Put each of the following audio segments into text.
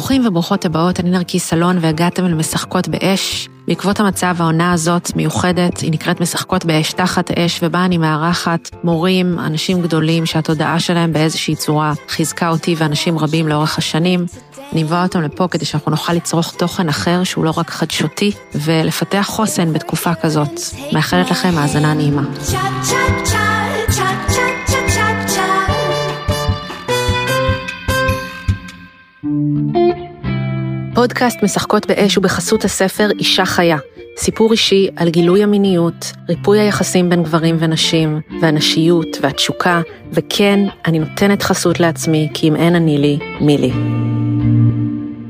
ברוכים וברוכות הבאות, אני נרקיס סלון והגעתם אל משחקות באש. בעקבות המצב העונה הזאת מיוחדת, היא נקראת משחקות באש תחת אש, ובה אני מארחת מורים, אנשים גדולים שהתודעה שלהם באיזושהי צורה חיזקה אותי ואנשים רבים לאורך השנים. אני מבואה אותם לפה כדי שאנחנו נוכל לצרוך תוכן אחר שהוא לא רק חדשותי, ולפתח חוסן בתקופה כזאת. מאחלת לכם האזנה נעימה. פודקאסט משחקות באש ובחסות הספר אישה חיה, סיפור אישי על גילוי המיניות, ריפוי היחסים בין גברים ונשים, והנשיות והתשוקה, וכן, אני נותנת חסות לעצמי, כי אם אין אני לי, מי לי.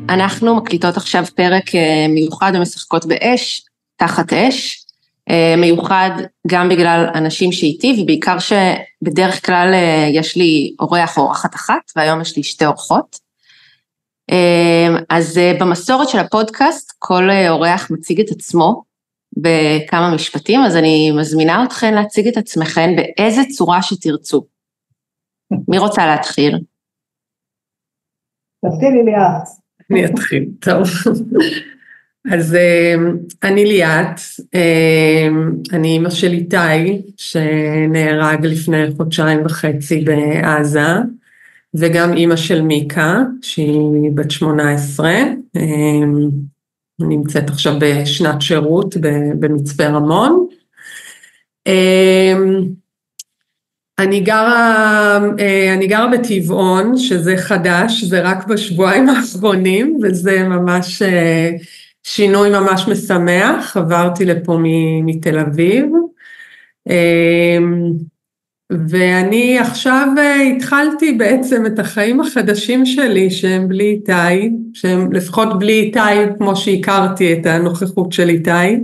אנחנו מקליטות עכשיו פרק אה, מיוחד במשחקות באש, תחת אש, אה, מיוחד גם בגלל אנשים שאיתי, ובעיקר שבדרך כלל אה, יש לי אורח או אורחת אחת, והיום יש לי שתי אורחות. אמ, אז אה, במסורת של הפודקאסט כל אה, אורח מציג את עצמו בכמה משפטים, אז אני מזמינה אתכן להציג את עצמכן באיזה צורה שתרצו. מי רוצה להתחיל? תתחילי ליאת. אני אתחיל, טוב. אז אמ, אני ליאת, אמ, אני אימא של איתי, שנהרג לפני חודשיים וחצי בעזה. וגם אימא של מיקה, שהיא בת 18, אמ, נמצאת עכשיו בשנת שירות במצפה רמון. אמ, אני גרה, אה, אני גרה בטבעון, שזה חדש, זה רק בשבועיים האחרונים, וזה ממש אה, שינוי ממש משמח, עברתי לפה מתל אביב. ואני עכשיו אה, התחלתי בעצם את החיים החדשים שלי שהם בלי איתי, שהם לפחות בלי איתי כמו שהכרתי את הנוכחות של איתי,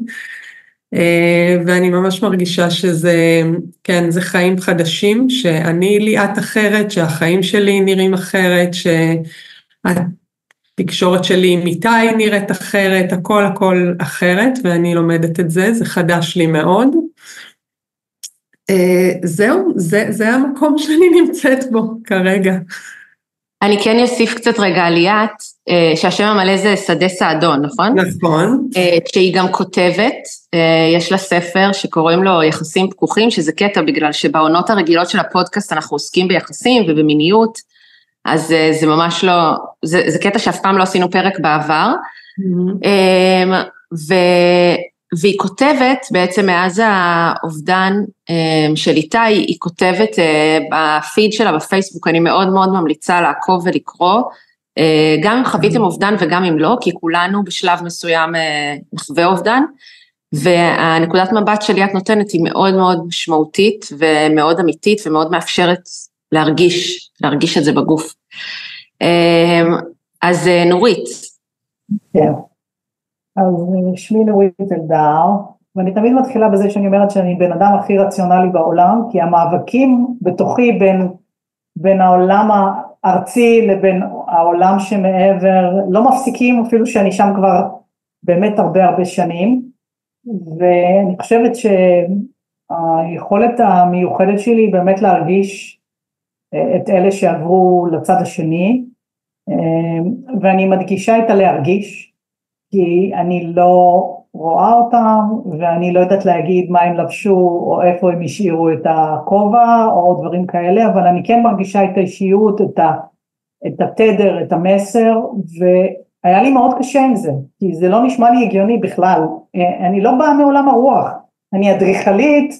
אה, ואני ממש מרגישה שזה, כן, זה חיים חדשים, שאני ליאת אחרת, שהחיים שלי נראים אחרת, שהתקשורת שלי עם איתי נראית אחרת, הכל הכל אחרת, ואני לומדת את זה, זה חדש לי מאוד. אה, זהו, זה, זה המקום שאני נמצאת בו כרגע. אני כן אוסיף קצת רגע על ליאת, אה, שהשם המלא זה שדה סעדון, נכון? נכון. אה, שהיא גם כותבת, יש לה ספר שקוראים לו יחסים פקוחים, שזה קטע בגלל שבעונות הרגילות של הפודקאסט אנחנו עוסקים ביחסים ובמיניות, אז זה ממש לא, זה, זה קטע שאף פעם לא עשינו פרק בעבר. Mm-hmm. ו... והיא כותבת בעצם מאז האובדן אה, של איתי, היא כותבת אה, בפיד שלה בפייסבוק, אני מאוד מאוד ממליצה לעקוב ולקרוא, אה, גם אם חוויתם אובדן וגם אם לא, כי כולנו בשלב מסוים נחווה אובדן, והנקודת מבט שלי את נותנת היא מאוד מאוד משמעותית ומאוד אמיתית ומאוד מאפשרת להרגיש, להרגיש את זה בגוף. אז נורית. כן. Yeah. אז אה, שמי נורית אלדר, ואני תמיד מתחילה בזה שאני אומרת שאני בן אדם הכי רציונלי בעולם, כי המאבקים בתוכי בין, בין העולם הארצי לבין העולם שמעבר לא מפסיקים אפילו שאני שם כבר באמת הרבה הרבה שנים, ואני חושבת שהיכולת המיוחדת שלי היא באמת להרגיש אה, את אלה שעברו לצד השני, אה, ואני מדגישה את הלהרגיש, כי אני לא רואה אותם ואני לא יודעת להגיד מה הם לבשו או איפה הם השאירו את הכובע או דברים כאלה, אבל אני כן מרגישה את האישיות, את, ה, את התדר, את המסר, והיה לי מאוד קשה עם זה, כי זה לא נשמע לי הגיוני בכלל. אני לא באה מעולם הרוח, אני אדריכלית,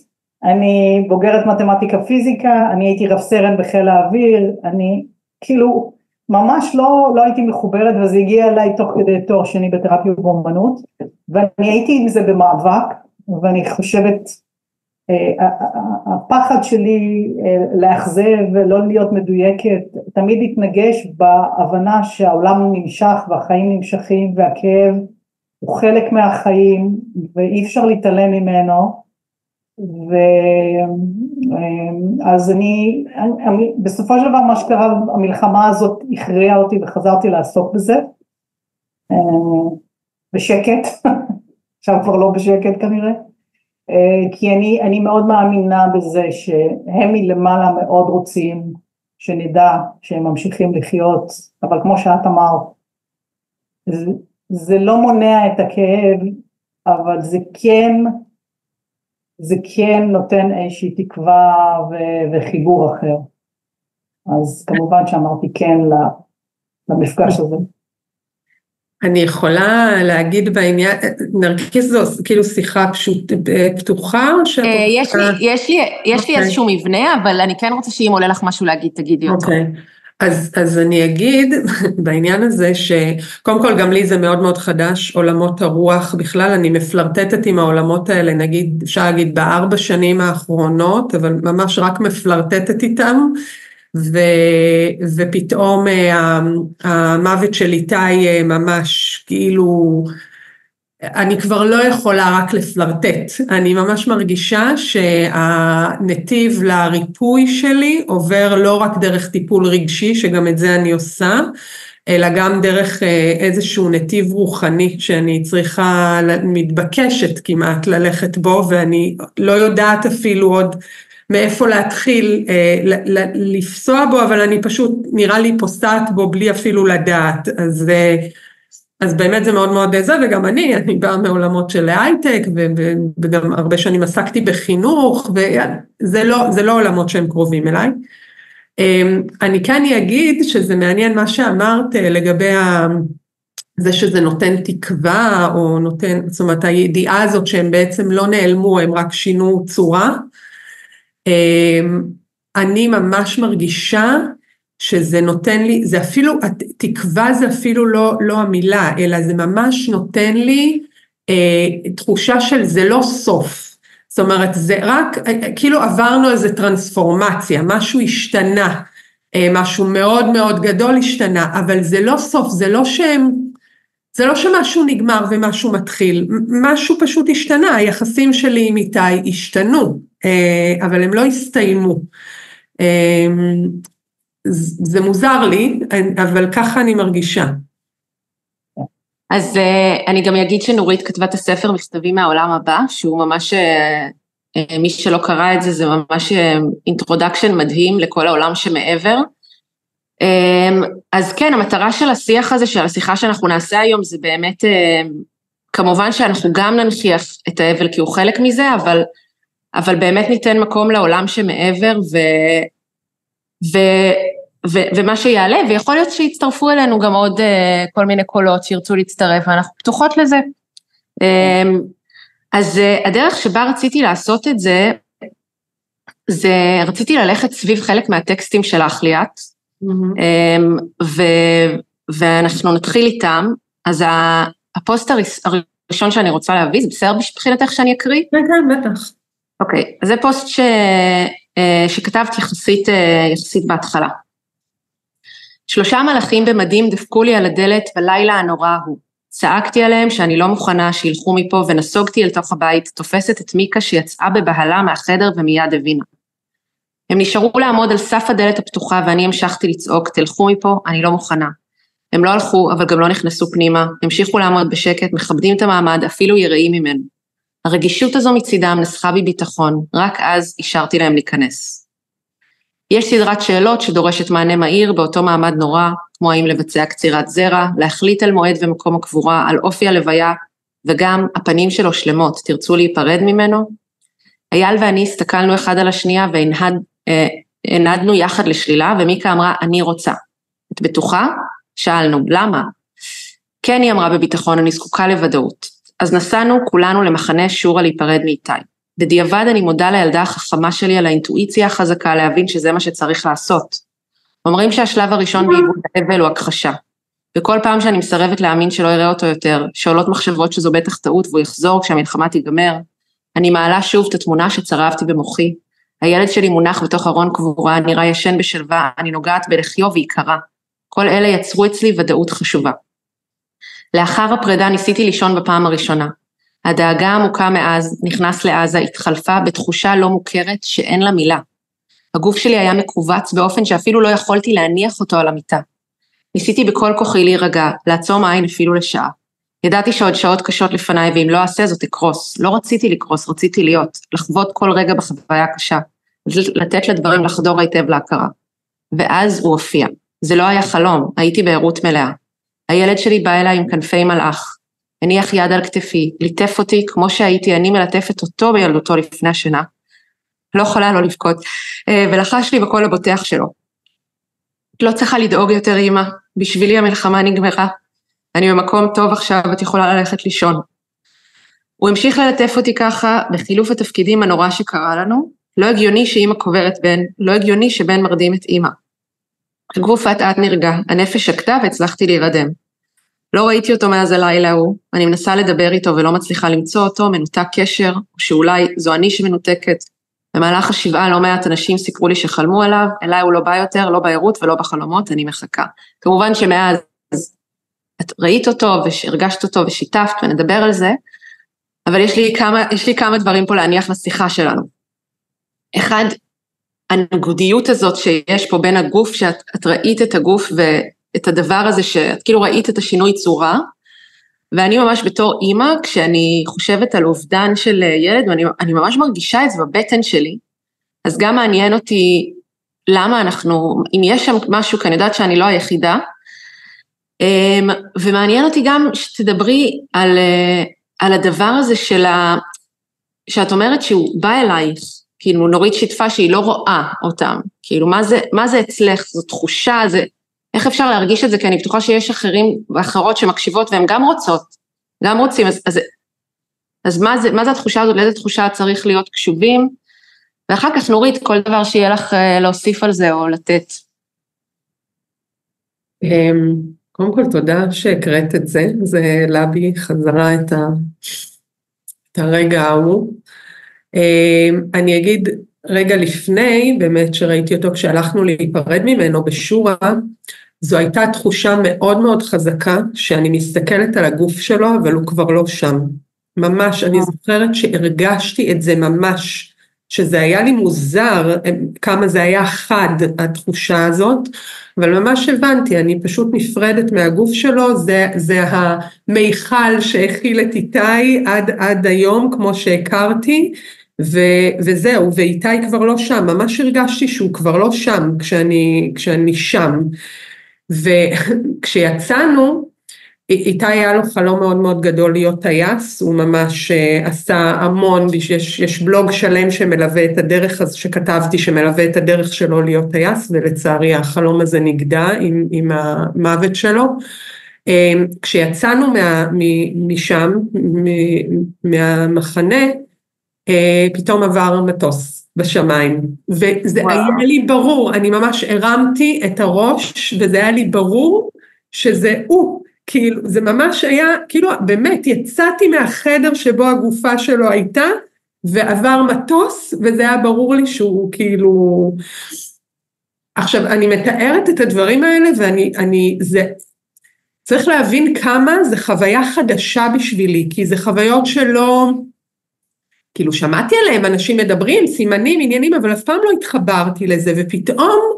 אני בוגרת מתמטיקה פיזיקה, אני הייתי רב סרן בחיל האוויר, אני כאילו ממש לא, לא הייתי מחוברת וזה הגיע אליי תוך כדי תואר שני בתרפיה ובאמנות ואני הייתי עם זה במאבק ואני חושבת אה, הפחד שלי אה, לאכזב ולא להיות מדויקת תמיד התנגש בהבנה שהעולם נמשך והחיים נמשכים והכאב הוא חלק מהחיים ואי אפשר להתעלם ממנו ואז אני, אני, בסופו של דבר מה שקרה, המלחמה הזאת הכריעה אותי וחזרתי לעסוק בזה. בשקט, עכשיו כבר לא בשקט כנראה, כי אני, אני מאוד מאמינה בזה שהם מלמעלה מאוד רוצים שנדע שהם ממשיכים לחיות, אבל כמו שאת אמרת, זה, זה לא מונע את הכאב, אבל זה כן, זה כן נותן איזושהי תקווה ו- וחיבור אחר. אז כמובן שאמרתי כן למפגש הזה. אני יכולה להגיד בעניין, נרקיס זו כאילו שיחה פשוט פתוחה או שאת אה, יש לי, יש לי, יש לי אוקיי. איזשהו מבנה, אבל אני כן רוצה שאם עולה לך משהו להגיד, תגידי אותו. אוקיי. אז, אז אני אגיד בעניין הזה שקודם כל גם לי זה מאוד מאוד חדש, עולמות הרוח בכלל, אני מפלרטטת עם העולמות האלה, נגיד, אפשר להגיד בארבע שנים האחרונות, אבל ממש רק מפלרטטת איתם. ו, ופתאום אה, המוות של איתי אה, ממש כאילו, אני כבר לא יכולה רק לפלרטט, אני ממש מרגישה שהנתיב לריפוי שלי עובר לא רק דרך טיפול רגשי, שגם את זה אני עושה, אלא גם דרך אה, איזשהו נתיב רוחני שאני צריכה, מתבקשת כמעט ללכת בו, ואני לא יודעת אפילו עוד מאיפה להתחיל אה, לפסוע בו, אבל אני פשוט נראה לי פוסעת בו בלי אפילו לדעת, אז, אה, אז באמת זה מאוד מאוד זה, וגם אני, אני באה מעולמות של הייטק, וגם הרבה שנים עסקתי בחינוך, וזה לא, לא עולמות שהם קרובים אליי. אה, אני כן אגיד שזה מעניין מה שאמרת לגבי ה... זה שזה נותן תקווה, או נותן, זאת אומרת הידיעה הזאת שהם בעצם לא נעלמו, הם רק שינו צורה. אמ, אני ממש מרגישה שזה נותן לי, זה אפילו, תקווה זה אפילו לא, לא המילה, אלא זה ממש נותן לי אה, תחושה של זה לא סוף. זאת אומרת, זה רק, כאילו עברנו איזה טרנספורמציה, משהו השתנה, אה, משהו מאוד מאוד גדול השתנה, אבל זה לא סוף, זה לא שהם, זה לא שמשהו נגמר ומשהו מתחיל, משהו פשוט השתנה, היחסים שלי עם איתי השתנו. אה, אבל הם לא הסתיימו. אה, זה מוזר לי, אבל ככה אני מרגישה. אז אה, אני גם אגיד שנורית כתבה את הספר מכתבים מהעולם הבא, שהוא ממש, מי שלא קרא את זה, זה ממש introduction מדהים לכל העולם שמעבר. אז כן, המטרה של השיח הזה, של השיחה שאנחנו נעשה היום, זה באמת, כמובן שאנחנו גם ננכיח את האבל כי הוא חלק מזה, אבל אבל באמת ניתן מקום לעולם שמעבר ו, ו, ו, ומה שיעלה, ויכול להיות שיצטרפו אלינו גם עוד uh, כל מיני קולות שירצו להצטרף, ואנחנו פתוחות לזה. Um, אז uh, הדרך שבה רציתי לעשות את זה, זה רציתי ללכת סביב חלק מהטקסטים שלך ליאת, mm-hmm. um, ו, ואנחנו נתחיל איתם, אז הפוסט הראשון שאני רוצה להביא, זה בסדר מבחינתך שאני אקריא? כן, כן, בטח. אוקיי, okay, אז זה פוסט ש... אה, שכתבתי יחסית, אה, יחסית בהתחלה. שלושה מלאכים במדים דפקו לי על הדלת בלילה הנורא ההוא. צעקתי עליהם שאני לא מוכנה שילכו מפה ונסוגתי אל תוך הבית, תופסת את מיקה שיצאה בבהלה מהחדר ומיד הבינה. הם נשארו לעמוד על סף הדלת הפתוחה ואני המשכתי לצעוק, תלכו מפה, אני לא מוכנה. הם לא הלכו, אבל גם לא נכנסו פנימה, המשיכו לעמוד בשקט, מכבדים את המעמד, אפילו יראים ממנו. הרגישות הזו מצידם נסחה בי ביטחון, רק אז אישרתי להם להיכנס. יש סדרת שאלות שדורשת מענה מהיר באותו מעמד נורא, כמו האם לבצע קצירת זרע, להחליט על מועד ומקום הקבורה, על אופי הלוויה, וגם הפנים שלו שלמות, תרצו להיפרד ממנו? אייל ואני הסתכלנו אחד על השנייה והנדנו אה, יחד לשלילה, ומיקה אמרה, אני רוצה. את בטוחה? שאלנו, למה? כן, היא אמרה בביטחון, אני זקוקה לוודאות. אז נסענו כולנו למחנה שורה להיפרד מאיתי. בדיעבד אני מודה לילדה החכמה שלי על האינטואיציה החזקה להבין שזה מה שצריך לעשות. אומרים שהשלב הראשון בעיבוד האבל הוא הכחשה. וכל פעם שאני מסרבת להאמין שלא אראה אותו יותר, שעולות מחשבות שזו בטח טעות והוא יחזור כשהמלחמה תיגמר, אני מעלה שוב את התמונה שצרבתי במוחי. הילד שלי מונח בתוך ארון קבורה, נראה ישן בשלווה, אני נוגעת בלחיו והיא קרה. כל אלה יצרו אצלי ודאות חשובה. לאחר הפרידה ניסיתי לישון בפעם הראשונה. הדאגה העמוקה מאז, נכנס לעזה, התחלפה בתחושה לא מוכרת שאין לה מילה. הגוף שלי היה מכווץ באופן שאפילו לא יכולתי להניח אותו על המיטה. ניסיתי בכל כוחי להירגע, לעצום עין אפילו לשעה. ידעתי שעוד שעות קשות לפניי, ואם לא אעשה זאת אקרוס. לא רציתי לקרוס, רציתי להיות, לחוות כל רגע בחוויה קשה, לתת לדברים לחדור היטב להכרה. ואז הוא הופיע. זה לא היה חלום, הייתי בערות מלאה. הילד שלי בא אליי עם כנפי מלאך, הניח יד על כתפי, ליטף אותי כמו שהייתי אני מלטפת אותו בילדותו לפני השינה. לא יכולה לא לבכות, אה, ולחש לי בקול הבוטח שלו. את לא צריכה לדאוג יותר, אמא, בשבילי המלחמה נגמרה. אני במקום טוב עכשיו, את יכולה ללכת לישון. הוא המשיך ללטף אותי ככה בחילוף התפקידים הנורא שקרה לנו. לא הגיוני שאימא קוברת בן, לא הגיוני שבן מרדים את אימא. הגוף אט אט נרגע, הנפש שקטה והצלחתי להירדם. לא ראיתי אותו מאז הלילה ההוא, אני מנסה לדבר איתו ולא מצליחה למצוא אותו, מנותק קשר, או שאולי זו אני שמנותקת. במהלך השבעה לא מעט אנשים סיפרו לי שחלמו עליו, אליי הוא לא בא יותר, לא בערות ולא בחלומות, אני מחכה. כמובן שמאז את ראית אותו והרגשת אותו ושיתפת ונדבר על זה, אבל יש לי כמה, יש לי כמה דברים פה להניח לשיחה שלנו. אחד, הניגודיות הזאת שיש פה בין הגוף, שאת ראית את הגוף ואת הדבר הזה, שאת כאילו ראית את השינוי צורה, ואני ממש בתור אימא, כשאני חושבת על אובדן של ילד, ואני ממש מרגישה את זה בבטן שלי, אז גם מעניין אותי למה אנחנו, אם יש שם משהו, כי אני יודעת שאני לא היחידה, אמ, ומעניין אותי גם שתדברי על, על הדבר הזה של ה... שאת אומרת שהוא בא אלייך, כאילו נורית שיתפה שהיא לא רואה אותם, כאילו מה זה, מה זה אצלך, זו תחושה, זה, איך אפשר להרגיש את זה, כי אני בטוחה שיש אחרים ואחרות שמקשיבות והם גם רוצות, גם רוצים, אז, אז, אז מה, זה, מה זה התחושה הזאת, לאיזה תחושה צריך להיות קשובים, ואחר כך נורית, כל דבר שיהיה לך אה, להוסיף על זה או לתת. אמ, קודם כל תודה שהקראת את זה, זה העלה בי חזרה את, ה, את הרגע ההוא. אמ, אני אגיד רגע לפני, באמת שראיתי אותו כשהלכנו להיפרד ממנו בשורה, זו הייתה תחושה מאוד מאוד חזקה שאני מסתכלת על הגוף שלו אבל הוא כבר לא שם. ממש, אני זוכרת שהרגשתי את זה ממש, שזה היה לי מוזר כמה זה היה חד התחושה הזאת, אבל ממש הבנתי, אני פשוט נפרדת מהגוף שלו, זה, זה המיכל שהכיל את איתי עד, עד היום כמו שהכרתי, ו, וזהו, ואיתי כבר לא שם, ממש הרגשתי שהוא כבר לא שם כשאני, כשאני שם. וכשיצאנו, איתי היה לו חלום מאוד מאוד גדול להיות טייס, הוא ממש uh, עשה המון, יש, יש בלוג שלם שמלווה את הדרך הזו שכתבתי, שמלווה את הדרך שלו להיות טייס, ולצערי החלום הזה נגדע עם, עם המוות שלו. Um, כשיצאנו מה, משם, מהמחנה, uh, פתאום עבר מטוס בשמיים, וזה וואו. היה לי ברור, אני ממש הרמתי את הראש, וזה היה לי ברור שזה הוא. כאילו, זה ממש היה, כאילו, באמת, יצאתי מהחדר שבו הגופה שלו הייתה, ועבר מטוס, וזה היה ברור לי שהוא כאילו... עכשיו, אני מתארת את הדברים האלה, ואני, אני, זה, צריך להבין כמה זה חוויה חדשה בשבילי, כי זה חוויות שלא, כאילו שמעתי עליהם, אנשים מדברים, סימנים, עניינים, אבל אף פעם לא התחברתי לזה, ופתאום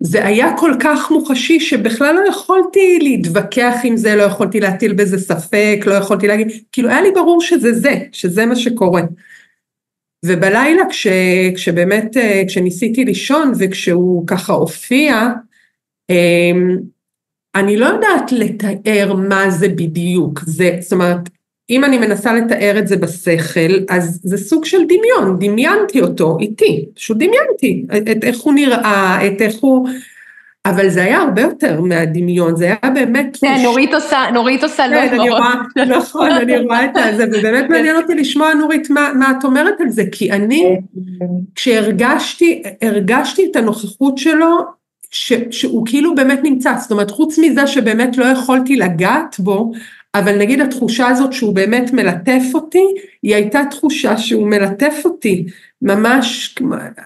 זה היה כל כך מוחשי שבכלל לא יכולתי להתווכח עם זה, לא יכולתי להטיל בזה ספק, לא יכולתי להגיד, כאילו היה לי ברור שזה זה, שזה מה שקורה. ובלילה כש, כשבאמת, אה, כשניסיתי לישון וכשהוא ככה הופיע, אמ, אני לא יודעת לתאר מה זה בדיוק, זה, זאת אומרת, אם אני מנסה לתאר את זה בשכל, אז זה סוג של דמיון, דמיינתי אותו איתי, פשוט דמיינתי את איך הוא נראה, את איך הוא... אבל זה היה הרבה יותר מהדמיון, זה היה באמת... כן, נורית עושה, נורית עושה לא מאוד. נכון, אני רואה את זה, ובאמת כן. מעניין אותי לשמוע, נורית, מה, את אומרת על זה, כי אני, כשהרגשתי, הרגשתי את הנוכחות שלו, שהוא כאילו באמת נמצא, זאת אומרת, חוץ מזה שבאמת לא יכולתי לגעת בו, אבל נגיד התחושה הזאת שהוא באמת מלטף אותי, היא הייתה תחושה שהוא מלטף אותי, ממש,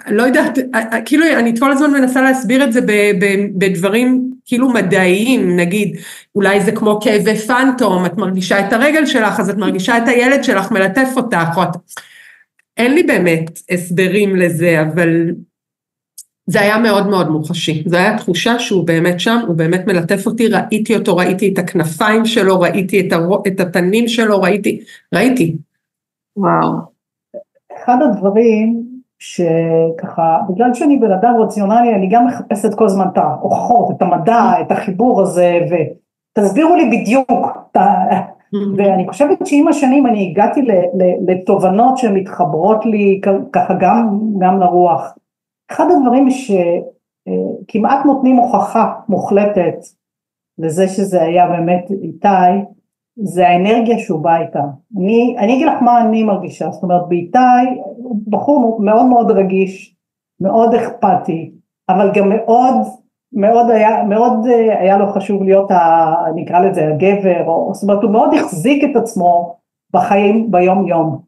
לא יודעת, כאילו אני כל הזמן מנסה להסביר את זה בדברים כאילו מדעיים, נגיד, אולי זה כמו כאבי פנטום, את מרגישה את הרגל שלך, אז את מרגישה את הילד שלך מלטף אותך, או את... אין לי באמת הסברים לזה, אבל זה היה מאוד מאוד מוחשי, זו הייתה תחושה שהוא באמת שם, הוא באמת מלטף אותי, ראיתי אותו, ראיתי את הכנפיים שלו, ראיתי את, הר... את התנים שלו, ראיתי, ראיתי. וואו. אחד הדברים שככה, בגלל שאני בן אדם רציונלי, אני גם מחפשת כל הזמן את ההוכחות, את המדע, את החיבור הזה, ו, תסבירו לי בדיוק, ואני חושבת שעם השנים אני הגעתי לתובנות שמתחברות לי ככה גם, גם לרוח. אחד הדברים שכמעט נותנים הוכחה מוחלטת לזה שזה היה באמת איתי, זה האנרגיה שהוא בא איתה. אני, אני אגיד לך מה אני מרגישה, זאת אומרת באיתי הוא בחור מאוד מאוד רגיש, מאוד אכפתי, אבל גם מאוד מאוד היה, מאוד אה, היה לו חשוב להיות, ה, נקרא לזה הגבר, או, זאת אומרת הוא מאוד החזיק את עצמו בחיים ביום יום,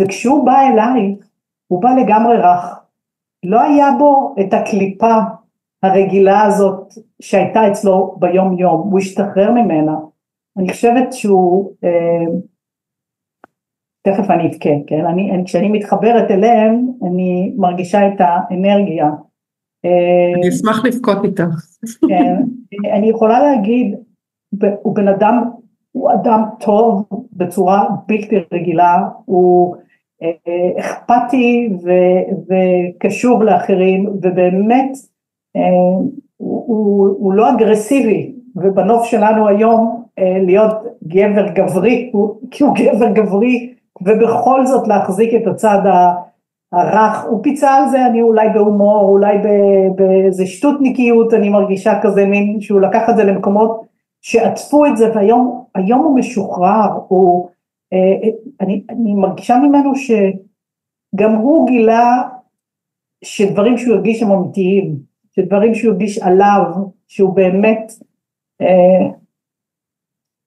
וכשהוא בא אליי, הוא בא לגמרי רך, לא היה בו את הקליפה הרגילה הזאת שהייתה אצלו ביום יום, הוא השתחרר ממנה, אני חושבת שהוא, אה, תכף אני אבכה, כן, אני, כשאני מתחברת אליהם אני מרגישה את האנרגיה. אני אשמח לבכות איתך. כן, אני יכולה להגיד, הוא בן אדם, הוא אדם טוב בצורה בלתי רגילה, הוא אכפתי וקשוב לאחרים, ובאמת אה, הוא, הוא לא אגרסיבי, ובנוף שלנו היום אה, להיות גבר גברי, כי הוא גבר גברי, ובכל זאת להחזיק את הצד. הרך, הוא פיצה על זה, אני אולי בהומור, אולי באיזה שטותניקיות, אני מרגישה כזה מין, שהוא לקח את זה למקומות שעטפו את זה, והיום הוא משוחרר, הוא, אני, אני מרגישה ממנו שגם הוא גילה שדברים שהוא הרגיש הם אמיתיים, שדברים שהוא הרגיש עליו, שהוא באמת, אה,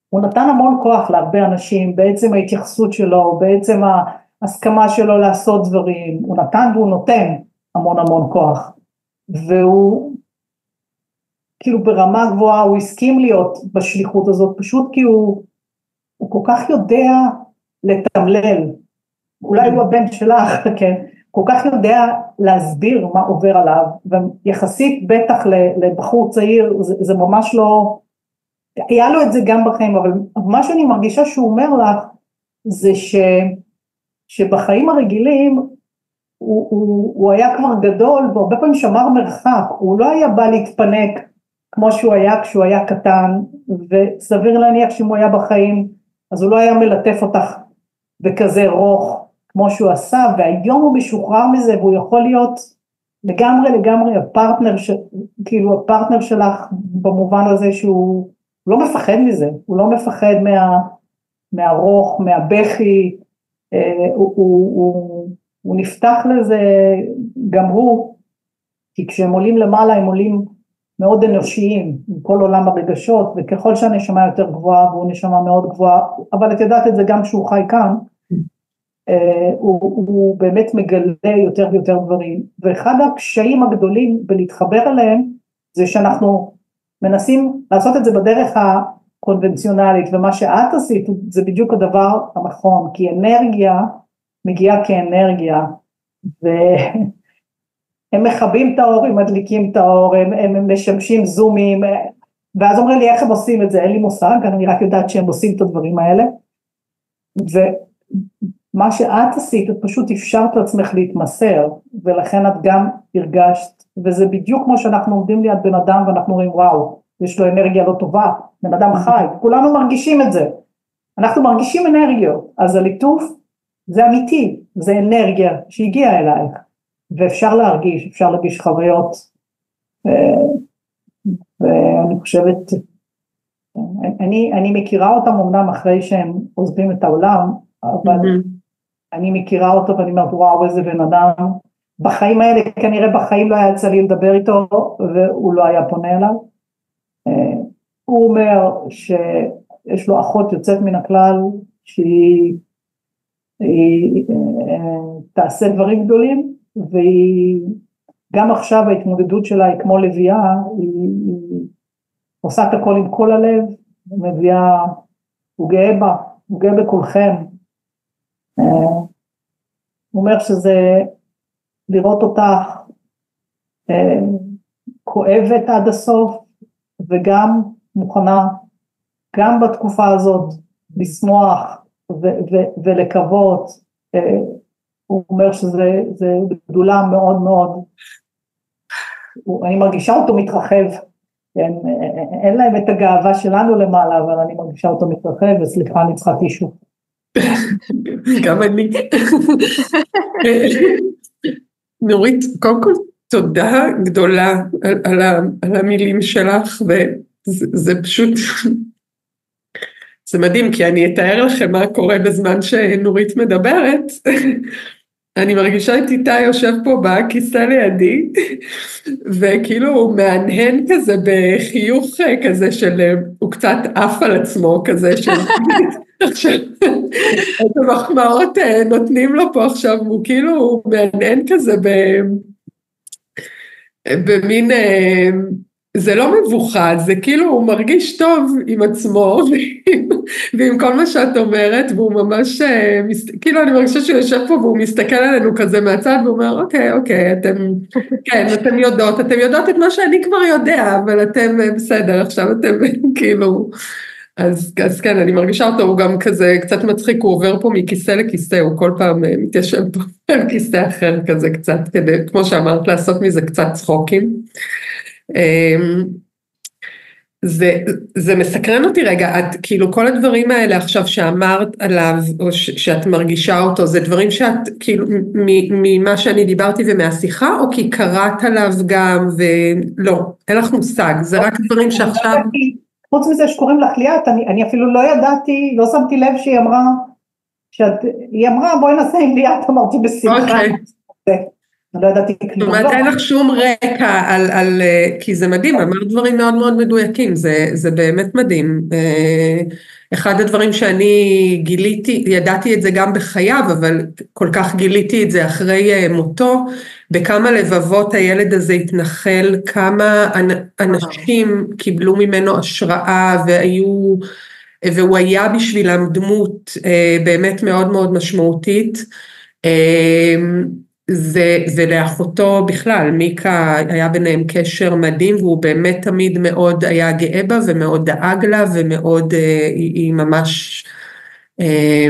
הוא נתן המון כוח להרבה אנשים, בעצם ההתייחסות שלו, בעצם ה... הסכמה שלו לעשות דברים, הוא נתן והוא נותן המון המון כוח, והוא כאילו ברמה גבוהה, הוא הסכים להיות בשליחות הזאת, פשוט כי הוא, הוא כל כך יודע לתמלל, אולי הוא הבן שלך, כן, כל כך יודע להסביר מה עובר עליו, ויחסית בטח לבחור צעיר, זה, זה ממש לא, היה לו את זה גם בחיים, אבל מה שאני מרגישה שהוא אומר לך, זה ש... שבחיים הרגילים הוא, הוא, הוא היה כבר גדול והרבה פעמים שמר מרחק, הוא לא היה בא להתפנק כמו שהוא היה כשהוא היה קטן, וסביר להניח שאם הוא היה בחיים אז הוא לא היה מלטף אותך בכזה רוך כמו שהוא עשה, והיום הוא משוחרר מזה והוא יכול להיות לגמרי לגמרי הפרטנר, ש, כאילו הפרטנר שלך במובן הזה שהוא לא מפחד מזה, הוא לא מפחד מה, מהרוך, מהבכי, אה, הוא, הוא, הוא, הוא נפתח לזה גם הוא, כי כשהם עולים למעלה הם עולים מאוד אנושיים, עם כל עולם הרגשות, וככל שהנשמה יותר גבוהה, והוא נשמה מאוד גבוהה, אבל את יודעת את זה גם כשהוא חי כאן, אה, הוא, הוא באמת מגלה יותר ויותר דברים, ואחד הקשיים הגדולים בלהתחבר אליהם, זה שאנחנו מנסים לעשות את זה בדרך קונבנציונלית, ומה שאת עשית זה בדיוק הדבר הנכון, כי אנרגיה מגיעה כאנרגיה, והם מכבים את האור, הם מדליקים את האור, הם, הם משמשים זומים, ואז אומרים לי איך הם עושים את זה, אין לי מושג, אני רק יודעת שהם עושים את הדברים האלה, ומה שאת עשית, את פשוט אפשרת לעצמך להתמסר, ולכן את גם הרגשת, וזה בדיוק כמו שאנחנו עומדים ליד בן אדם ואנחנו אומרים וואו, יש לו אנרגיה לא טובה, בן אדם חי, כולנו מרגישים את זה, אנחנו מרגישים אנרגיות, אז הליטוף זה אמיתי, זה אנרגיה שהגיעה אלייך, ואפשר להרגיש, אפשר להרגיש חוויות, ואני חושבת, אני, אני מכירה אותם אמנם אחרי שהם עוזבים את העולם, אבל mm-hmm. אני מכירה אותו ואני אומרת וואו איזה בן אדם, בחיים האלה כנראה בחיים לא היה יצא לי לדבר איתו והוא לא היה פונה אליו, הוא אומר שיש לו אחות יוצאת מן הכלל שהיא היא, אה, תעשה דברים גדולים והיא גם עכשיו ההתמודדות שלה היא כמו לביאה, היא, היא עושה את הכל עם כל הלב, מביאה, הוא גאה בה, הוא גאה בכולכם. אה, הוא אומר שזה לראות אותך אה, כואבת עד הסוף וגם מוכנה גם בתקופה הזאת לשמוח ולקוות, אה, הוא אומר שזה גדולה מאוד מאוד, אני מרגישה אותו מתרחב, כן, אין להם את הגאווה שלנו למעלה, אבל אני מרגישה אותו מתרחב, וסליחה, אני צריכה טישו. גם אני. נורית, קודם כל תודה גדולה על, על, על המילים שלך, וזה פשוט, זה מדהים, כי אני אתאר לכם מה קורה בזמן שנורית מדברת. אני מרגישה את איתי יושב פה בכיסא לידי, וכאילו הוא מהנהן כזה בחיוך כזה של, הוא קצת עף על עצמו כזה, של עכשיו, את המחמאות נותנים לו פה עכשיו, הוא כאילו מהנהן כזה. במין, זה לא מבוכה, זה כאילו הוא מרגיש טוב עם עצמו ועם כל מה שאת אומרת, והוא ממש, כאילו אני מרגישה שהוא יושב פה והוא מסתכל עלינו כזה מהצד והוא אומר, אוקיי, אוקיי, אתם, כן, אתם יודעות, אתם יודעות את מה שאני כבר יודע, אבל אתם בסדר, עכשיו אתם כאילו... אז, אז כן, אני מרגישה אותו, הוא גם כזה קצת מצחיק, הוא עובר פה מכיסא לכיסא, הוא כל פעם אה, מתיישב פה על כיסא אחר כזה קצת, כדי, כמו שאמרת, לעשות מזה קצת צחוקים. אמ, זה, זה מסקרן אותי רגע, את כאילו כל הדברים האלה עכשיו שאמרת עליו, או ש, שאת מרגישה אותו, זה דברים שאת כאילו ממה שאני דיברתי ומהשיחה, או כי קראת עליו גם ולא, אין לך מושג, זה רק דברים שעכשיו... חוץ מזה שקוראים לך ליאת, אני, אני אפילו לא ידעתי, לא שמתי לב שהיא אמרה, שאת, היא אמרה בואי נעשה עם ליאת, אמרתי בשמחה. Okay. אוקיי. לא ידעתי כלום. זאת אומרת, אין לך שום רקע על, על, כי זה מדהים, אמרת דברים מאוד מאוד מדויקים, זה, זה באמת מדהים. אה, אחד הדברים שאני גיליתי, ידעתי את זה גם בחייו, אבל כל כך גיליתי את זה אחרי אה, מותו, בכמה לבבות הילד הזה התנחל, כמה אנשים קיבלו ממנו השראה והיו, והוא היה בשבילם דמות אה, באמת מאוד מאוד משמעותית. זה, ולאחותו בכלל, מיקה היה ביניהם קשר מדהים והוא באמת תמיד מאוד היה גאה בה ומאוד דאג לה ומאוד, אה, היא, ממש, אה,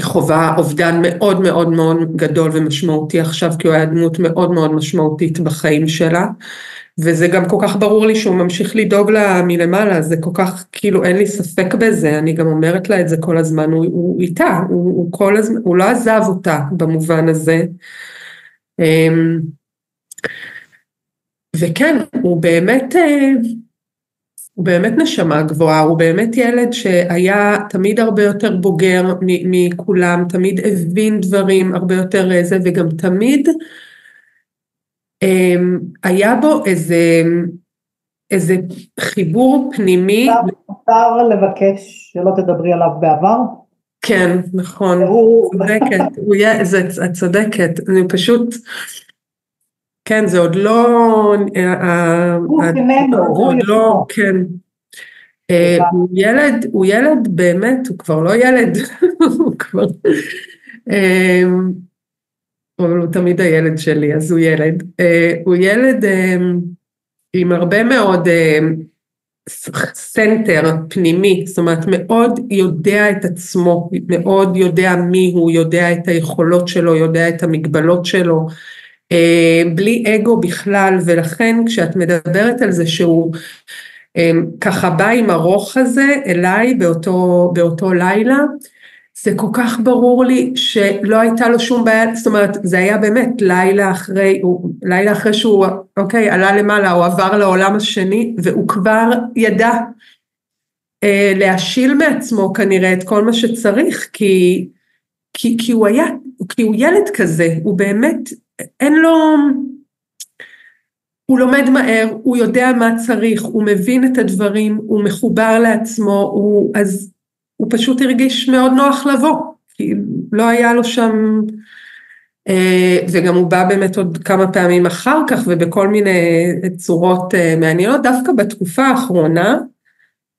חווה אובדן מאוד מאוד מאוד גדול ומשמעותי עכשיו כי הוא היה דמות מאוד מאוד משמעותית בחיים שלה וזה גם כל כך ברור לי שהוא ממשיך לדאוג לה מלמעלה, זה כל כך, כאילו אין לי ספק בזה, אני גם אומרת לה את זה כל הזמן, הוא, הוא איתה, הוא, הוא כל הזמן, הוא לא עזב אותה במובן הזה. אמ, וכן, הוא באמת, אה, הוא באמת נשמה גבוהה, הוא באמת ילד שהיה תמיד הרבה יותר בוגר מכולם, תמיד הבין דברים הרבה יותר אה, זה, וגם תמיד היה בו איזה, איזה חיבור פנימי. מותר לבקש שלא תדברי עליו בעבר? כן, נכון, צודקת, את צודקת, אני פשוט, כן, זה עוד לא, הוא עוד לא, כן, אה, הוא ילד, הוא ילד באמת, הוא כבר לא ילד, הוא כבר, אמ, אבל הוא תמיד הילד שלי, אז הוא ילד. אה, הוא ילד אה, עם הרבה מאוד center אה, פנימי, זאת אומרת מאוד יודע את עצמו, מאוד יודע מי הוא, יודע את היכולות שלו, יודע את המגבלות שלו, uh, בלי אגו בכלל, ולכן כשאת מדברת על זה שהוא um, ככה בא עם הרוך הזה אליי באותו, באותו לילה, זה כל כך ברור לי שלא הייתה לו שום בעיה, זאת אומרת זה היה באמת לילה אחרי, הוא, לילה אחרי שהוא אוקיי עלה למעלה, הוא עבר לעולם השני והוא כבר ידע אה, להשיל מעצמו כנראה את כל מה שצריך כי, כי, כי הוא היה, כי הוא ילד כזה, הוא באמת, אין לו, הוא לומד מהר, הוא יודע מה צריך, הוא מבין את הדברים, הוא מחובר לעצמו, הוא, אז הוא פשוט הרגיש מאוד נוח לבוא, כי לא היה לו שם, אה, וגם הוא בא באמת עוד כמה פעמים אחר כך ובכל מיני צורות אה, מעניינות, דווקא בתקופה האחרונה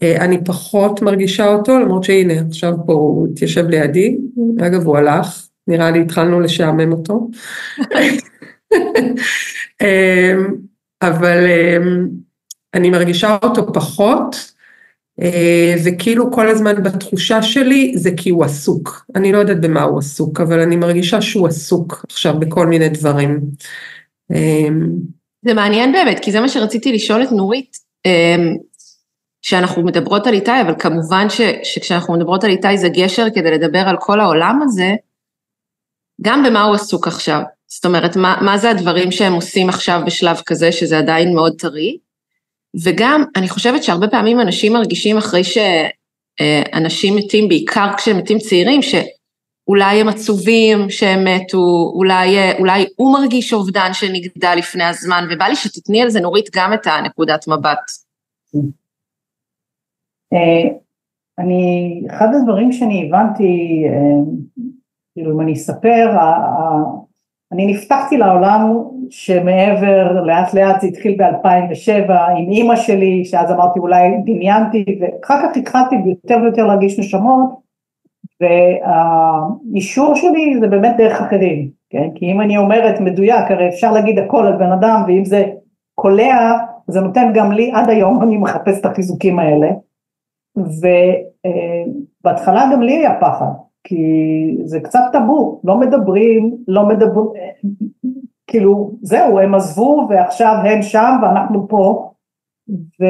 אה, אני פחות מרגישה אותו, למרות שהנה עכשיו פה הוא התיישב לידי, אגב הוא הלך, נראה לי התחלנו לשעמם אותו, אבל אני מרגישה אותו פחות, וכאילו כל הזמן בתחושה שלי זה כי הוא עסוק. אני לא יודעת במה הוא עסוק, אבל אני מרגישה שהוא עסוק עכשיו בכל מיני דברים. אה, זה מעניין באמת, כי זה מה שרציתי לשאול את נורית. אמ, שאנחנו מדברות על איתי, אבל כמובן ש, שכשאנחנו מדברות על איתי זה גשר כדי לדבר על כל העולם הזה, גם במה הוא עסוק עכשיו. זאת אומרת, מה, מה זה הדברים שהם עושים עכשיו בשלב כזה, שזה עדיין מאוד טרי, וגם, אני חושבת שהרבה פעמים אנשים מרגישים אחרי שאנשים מתים, בעיקר כשהם מתים צעירים, שאולי הם עצובים שהם מתו, אולי, אולי הוא מרגיש אובדן שנגדע לפני הזמן, ובא לי שתתני על זה, נורית, גם את הנקודת מבט. אה, אני, אחד הדברים שאני הבנתי, אה, כאילו אם אני אספר, אני נפתחתי לעולם שמעבר, לאט לאט זה התחיל ב-2007 עם אימא שלי, שאז אמרתי אולי דמיינתי, ואחר כך התחלתי יותר ויותר להרגיש נשמות, והאישור שלי זה באמת דרך אחרים, כן? כי אם אני אומרת מדויק, הרי אפשר להגיד הכל על בן אדם, ואם זה קולע, זה נותן גם לי, עד היום אני מחפש את החיזוקים האלה, ובהתחלה גם לי היה פחד, כי זה קצת טאבו, לא מדברים, לא מדברים, כאילו זהו, הם עזבו ועכשיו הם שם ואנחנו פה, ו...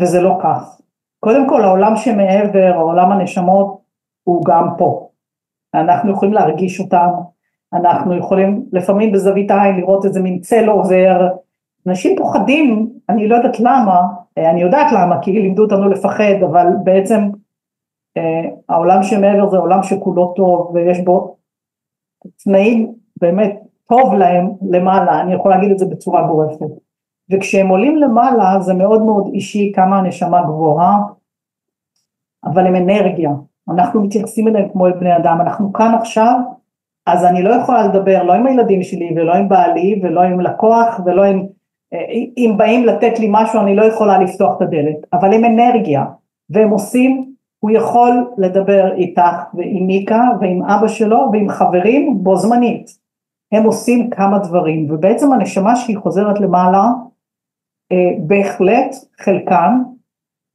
וזה לא כך. קודם כל העולם שמעבר, העולם הנשמות, הוא גם פה. אנחנו יכולים להרגיש אותם, אנחנו יכולים לפעמים בזווית העין לראות איזה מין צל עובר, אנשים פוחדים, אני לא יודעת למה, אני יודעת למה, כי לימדו אותנו לפחד, אבל בעצם אה, העולם שמעבר זה עולם שכולו טוב ויש בו תנאים באמת טוב להם למעלה, אני יכולה להגיד את זה בצורה גורפת. וכשהם עולים למעלה זה מאוד מאוד אישי כמה הנשמה גבוהה, אבל הם אנרגיה, אנחנו מתייחסים אליהם כמו אל בני אדם, אנחנו כאן עכשיו, אז אני לא יכולה לדבר לא עם הילדים שלי ולא עם בעלי ולא עם לקוח ולא עם, אה, אם באים לתת לי משהו אני לא יכולה לפתוח את הדלת, אבל הם אנרגיה והם עושים הוא יכול לדבר איתך ועם מיקה ועם אבא שלו ועם חברים בו זמנית. הם עושים כמה דברים, ובעצם הנשמה שהיא חוזרת למעלה, אה, בהחלט חלקם,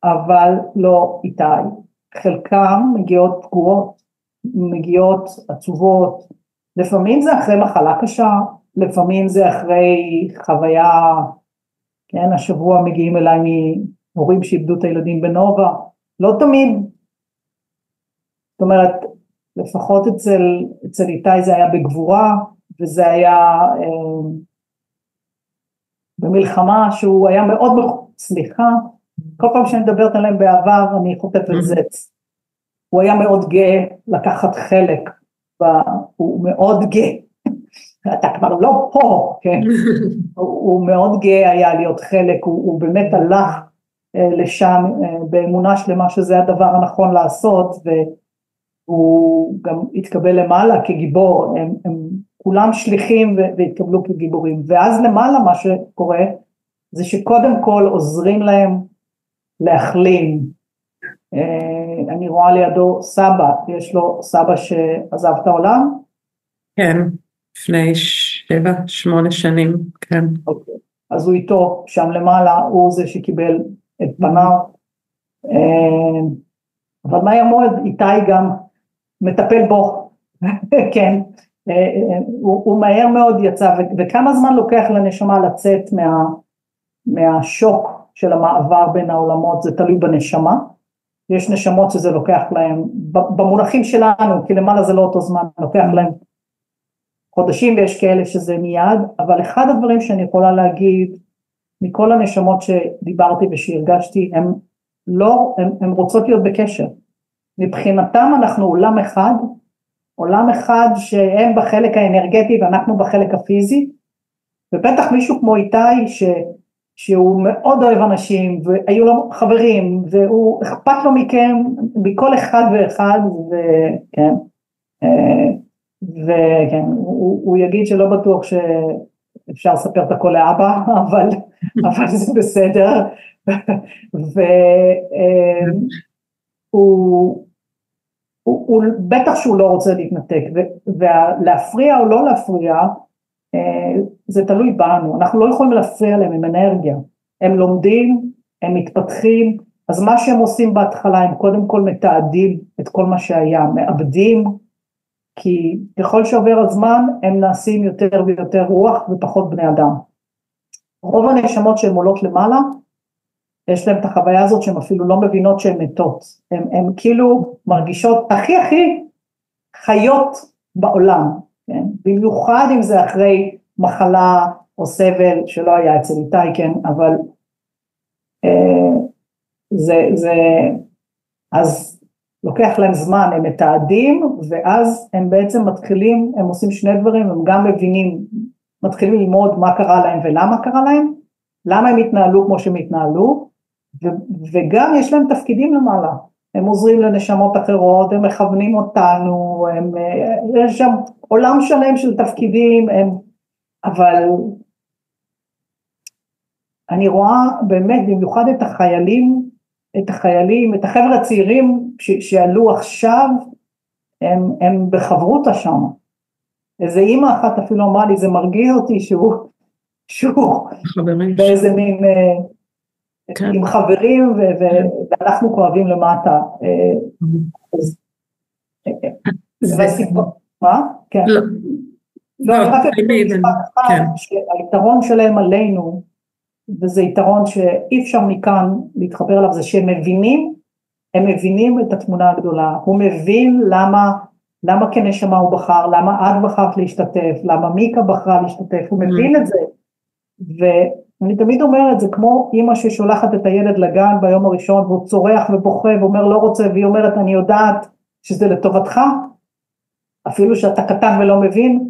אבל לא איתי. חלקם מגיעות פגועות, מגיעות עצובות, לפעמים זה אחרי מחלה קשה, לפעמים זה אחרי חוויה, כן, השבוע מגיעים אליי מהורים שאיבדו את הילדים בנובה, לא תמיד. זאת אומרת, לפחות אצל, אצל איתי זה היה בגבורה, וזה היה אה, במלחמה שהוא היה מאוד, סליחה, כל פעם שאני מדברת עליהם בעבר אני חוטפת mm-hmm. זץ. הוא היה מאוד גאה לקחת חלק, הוא מאוד גאה, אתה כבר לא פה, כן, הוא, הוא מאוד גאה היה להיות חלק, הוא, הוא באמת הלך אה, לשם אה, באמונה שלמה שזה הדבר הנכון לעשות, ו, הוא גם התקבל למעלה כגיבור, הם, הם כולם שליחים והתקבלו כגיבורים, ואז למעלה מה שקורה זה שקודם כל עוזרים להם להחלים. אה, אני רואה לידו סבא, יש לו סבא שעזב את העולם? כן, לפני שבע, שמונה שנים, כן. אוקיי, אז הוא איתו שם למעלה, הוא זה שקיבל את פניו. אה, אבל מה יעמוד איתי גם מטפל בו, כן, הוא, הוא מהר מאוד יצא, וכמה זמן לוקח לנשמה לצאת מה, מהשוק של המעבר בין העולמות, זה תלוי בנשמה, יש נשמות שזה לוקח להם, במונחים שלנו, כי למעלה זה לא אותו זמן, לוקח להם חודשים ויש כאלה שזה מיד, אבל אחד הדברים שאני יכולה להגיד מכל הנשמות שדיברתי ושהרגשתי, הם לא, הן רוצות להיות בקשר, מבחינתם אנחנו עולם אחד, עולם אחד שהם בחלק האנרגטי ואנחנו בחלק הפיזי, ובטח מישהו כמו איתי ש, שהוא מאוד אוהב אנשים והיו לו חברים והוא אכפת לו מכם, מכל אחד ואחד, וכן, אה, וכן, הוא, הוא יגיד שלא בטוח שאפשר לספר את הכל לאבא, אבל, אבל זה בסדר, ו... הוא, הוא בטח שהוא לא רוצה להתנתק, ולהפריע או לא להפריע, אה, זה תלוי בנו, אנחנו לא יכולים להפריע להם עם אנרגיה, הם לומדים, הם מתפתחים, אז מה שהם עושים בהתחלה, הם קודם כל מתעדים את כל מה שהיה, מאבדים, כי ככל שעובר הזמן הם נעשים יותר ויותר רוח ופחות בני אדם. רוב הנשמות שהן עולות למעלה, יש להן את החוויה הזאת שהן אפילו לא מבינות שהן מתות, הן כאילו מרגישות הכי הכי חיות בעולם, כן? במיוחד אם זה אחרי מחלה או סבל שלא היה אצל איתי, כן, אבל אה, זה, זה, אז לוקח להם זמן, הם מתעדים ואז הם בעצם מתחילים, הם עושים שני דברים, הם גם מבינים, מתחילים ללמוד מה קרה להם ולמה קרה להם, למה הם התנהלו כמו שהם התנהלו, ו- וגם יש להם תפקידים למעלה, הם עוזרים לנשמות אחרות, הם מכוונים אותנו, הם, יש שם עולם שלם של תפקידים, הם, אבל אני רואה באמת במיוחד את החיילים את החיילים, את החבר'ה הצעירים שעלו עכשיו, הם, הם בחברותה שם. איזה אימא אחת אפילו אמרה לי, זה מרגיז אותי שהוא, שהוא באיזה מין, אה, כן. עם חברים ו, ו, כן. ואנחנו כואבים למטה. אה, אז, זה סיפור, מה? כן. לא, לא, אני רק אגיד משפט אחד, כן. שהיתרון שלהם עלינו, וזה יתרון שאי אפשר מכאן להתחבר אליו, זה שהם מבינים, הם מבינים את התמונה הגדולה, הוא מבין למה, למה כנשמה הוא בחר, למה את בחרת להשתתף, למה מיקה בחרה להשתתף, הוא מבין את זה, ואני תמיד אומרת, זה כמו אימא ששולחת את הילד לגן ביום הראשון והוא צורח ובוכה ואומר לא רוצה, והיא אומרת אני יודעת שזה לטובתך, אפילו שאתה קטן ולא מבין,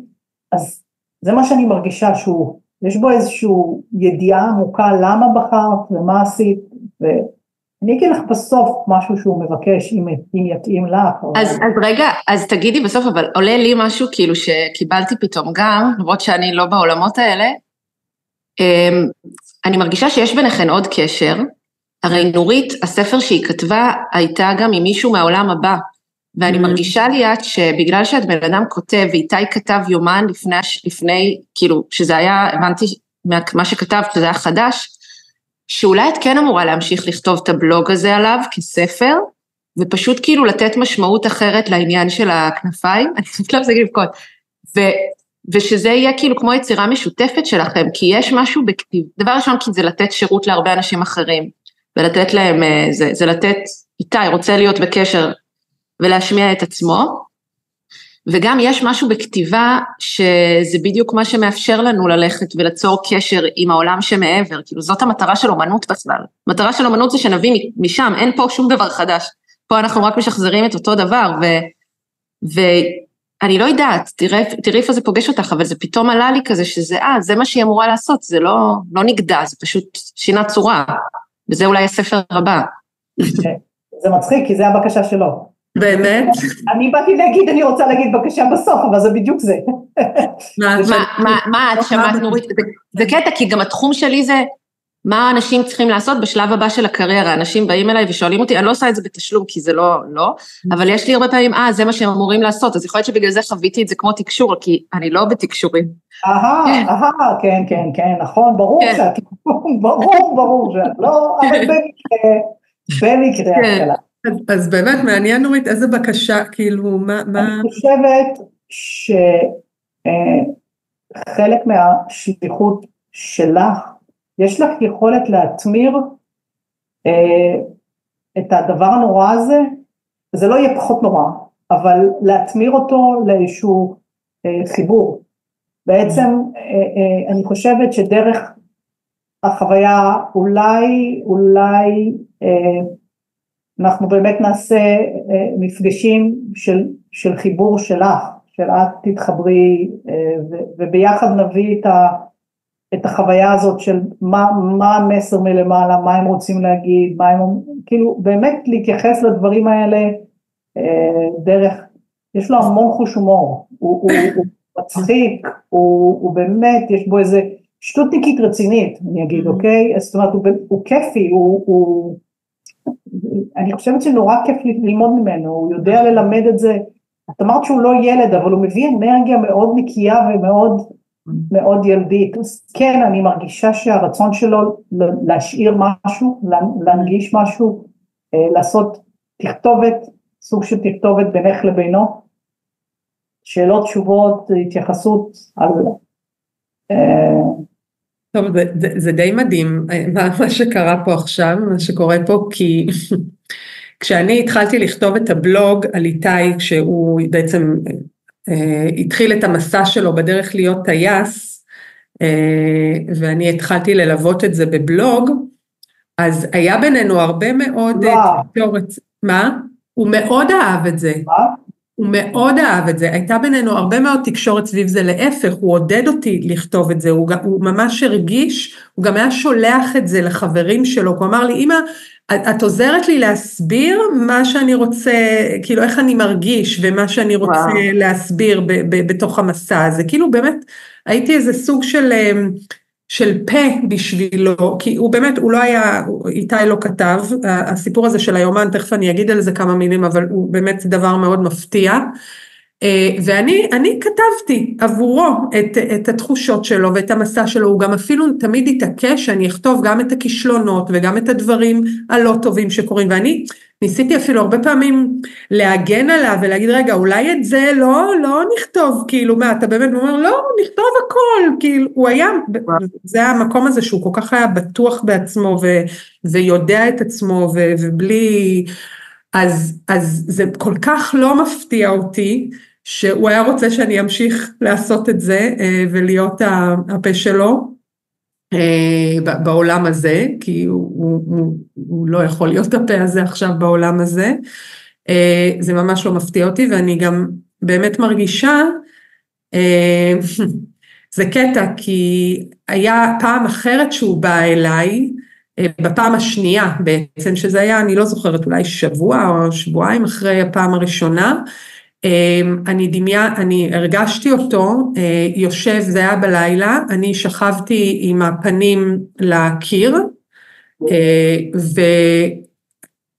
אז זה מה שאני מרגישה שהוא יש בו איזושהי ידיעה עמוקה למה בחרת ומה עשית, ואני אגיד לך בסוף משהו שהוא מבקש, אם, אם יתאים לך. אז, אז רגע, אז תגידי בסוף, אבל עולה לי משהו כאילו שקיבלתי פתאום גם, למרות שאני לא בעולמות האלה, אני מרגישה שיש ביניכן עוד קשר, הרי נורית, הספר שהיא כתבה הייתה גם עם מישהו מהעולם הבא, ואני mm-hmm. מרגישה ליאת שבגלל שאת בן אדם כותב, ואיתי כתב יומן לפני, לפני, כאילו, שזה היה, הבנתי מה שכתבת, שזה היה חדש, שאולי את כן אמורה להמשיך לכתוב את הבלוג הזה עליו כספר, ופשוט כאילו לתת משמעות אחרת לעניין של הכנפיים, אני חושבת לזה להגיד לבכות, ושזה יהיה כאילו כמו יצירה משותפת שלכם, כי יש משהו בכתיב, דבר ראשון כי זה לתת שירות להרבה אנשים אחרים, ולתת להם, אה, זה, זה לתת, איתי רוצה להיות בקשר ולהשמיע את עצמו. וגם יש משהו בכתיבה שזה בדיוק מה שמאפשר לנו ללכת וליצור קשר עם העולם שמעבר, כאילו זאת המטרה של אומנות בכלל. המטרה של אומנות זה שנביא משם, אין פה שום דבר חדש. פה אנחנו רק משחזרים את אותו דבר, ו, ואני לא יודעת, תראי, איפה זה פוגש אותך, אבל זה פתאום עלה לי כזה שזה, אה, זה מה שהיא אמורה לעשות, זה לא, לא נגדע, זה פשוט שינה צורה, וזה אולי הספר הבא. זה מצחיק, כי זה הבקשה שלו. באמת? אני באתי להגיד, אני רוצה להגיד בבקשה בסוף, אבל זה בדיוק זה. מה את שמעת נורית? זה קטע, כי גם התחום שלי זה מה אנשים צריכים לעשות בשלב הבא של הקריירה. אנשים באים אליי ושואלים אותי, אני לא עושה את זה בתשלום, כי זה לא, לא, אבל יש לי הרבה פעמים, אה, זה מה שהם אמורים לעשות, אז יכול להיות שבגלל זה חוויתי את זה כמו תקשור, כי אני לא בתקשורים. אהה, כן. אהה, כן, כן, כן, נכון, ברור כן. שאת, ברור, ברור שאת, לא, אבל במקרה, במקרה, אז, אז באמת מעניין נורית איזה בקשה, כאילו מה... מה... אני חושבת שחלק אה, מהשליחות שלך, יש לך יכולת להתמיר אה, את הדבר הנורא הזה, זה לא יהיה פחות נורא, אבל להתמיר אותו לאיזשהו אה, חיבור. בעצם אה, אה, אני חושבת שדרך החוויה אולי, אולי אה, אנחנו באמת נעשה אה, מפגשים של, של חיבור שלך, של את תתחברי אה, וביחד נביא את, ה, את החוויה הזאת של מה, מה המסר מלמעלה, מה הם רוצים להגיד, מה הם, כאילו באמת להתייחס לדברים האלה אה, דרך, יש לו המון חוש הומור, הוא, הוא, הוא מצחיק, הוא, הוא באמת, יש בו איזה שטותניקית רצינית, אני אגיד, אוקיי? זאת אומרת, הוא, הוא כיפי, הוא, הוא אני חושבת שנורא כיף ללמוד ממנו, הוא יודע ללמד את זה, את אמרת שהוא לא ילד, אבל הוא מביא אנרגיה מאוד נקייה ומאוד מאוד ילדית, אז כן, אני מרגישה שהרצון שלו להשאיר משהו, להנגיש משהו, אה, לעשות תכתובת, סוג של תכתובת בינך לבינו, שאלות, תשובות, התייחסות על... אה, טוב, זה, זה, זה די מדהים מה, מה שקרה פה עכשיו, מה שקורה פה, כי כשאני התחלתי לכתוב את הבלוג על איתי, כשהוא בעצם אה, התחיל את המסע שלו בדרך להיות טייס, אה, ואני התחלתי ללוות את זה בבלוג, אז היה בינינו הרבה מאוד תקשורת, מה? הוא מאוד אהב את זה. מה? הוא מאוד אהב את זה, הייתה בינינו הרבה מאוד תקשורת סביב זה, להפך, הוא עודד אותי לכתוב את זה, הוא, הוא ממש הרגיש, הוא גם היה שולח את זה לחברים שלו, הוא אמר לי, אמא, את עוזרת לי להסביר מה שאני רוצה, כאילו איך אני מרגיש ומה שאני רוצה וואו. להסביר ב, ב, בתוך המסע הזה, כאילו באמת הייתי איזה סוג של אמ, של פה בשבילו, כי הוא באמת, הוא לא היה, איתי לא כתב, הסיפור הזה של היומן, תכף אני אגיד על זה כמה מילים, אבל הוא באמת דבר מאוד מפתיע. אה, ואני אני כתבתי עבורו את, את התחושות שלו ואת המסע שלו, הוא גם אפילו תמיד התעקש שאני אכתוב גם את הכישלונות וגם את הדברים הלא טובים שקורים, ואני ניסיתי אפילו הרבה פעמים להגן עליו ולהגיד רגע אולי את זה לא, לא נכתוב, כאילו מה אתה באמת אומר לא נכתוב הכל, כאילו הוא היה, זה המקום הזה שהוא כל כך היה בטוח בעצמו ו, ויודע את עצמו ו, ובלי, אז, אז זה כל כך לא מפתיע אותי שהוא היה רוצה שאני אמשיך לעשות את זה אה, ולהיות הפה שלו בעולם הזה, כי הוא, הוא, הוא, הוא לא יכול להיות הפה הזה עכשיו בעולם הזה. אה, זה ממש לא מפתיע אותי ואני גם באמת מרגישה, זה קטע כי היה פעם אחרת שהוא בא אליי, בפעם השנייה בעצם, שזה היה, אני לא זוכרת, אולי שבוע או שבועיים אחרי הפעם הראשונה, אני דמיין, אני הרגשתי אותו אה, יושב, זה היה בלילה, אני שכבתי עם הפנים לקיר אה,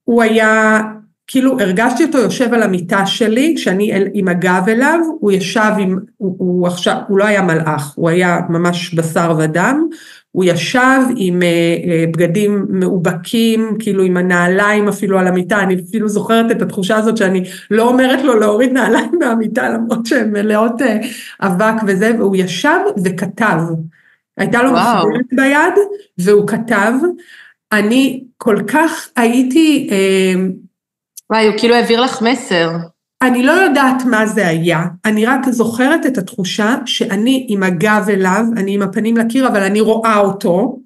והוא היה, כאילו הרגשתי אותו יושב על המיטה שלי, כשאני עם הגב אליו, הוא ישב עם, הוא, הוא עכשיו, הוא לא היה מלאך, הוא היה ממש בשר ודם, הוא ישב עם אה, אה, בגדים מאובקים, כאילו עם הנעליים אפילו על המיטה, אני אפילו זוכרת את התחושה הזאת שאני לא אומרת לו להוריד נעליים מהמיטה למרות שהן מלאות אה, אבק וזה, והוא ישב וכתב. הייתה לו מחברת ביד והוא כתב. אני כל כך הייתי... וואי, הוא כאילו העביר לך מסר. אני לא יודעת מה זה היה, אני רק זוכרת את התחושה שאני עם הגב אליו, אני עם הפנים לקיר, אבל אני רואה אותו,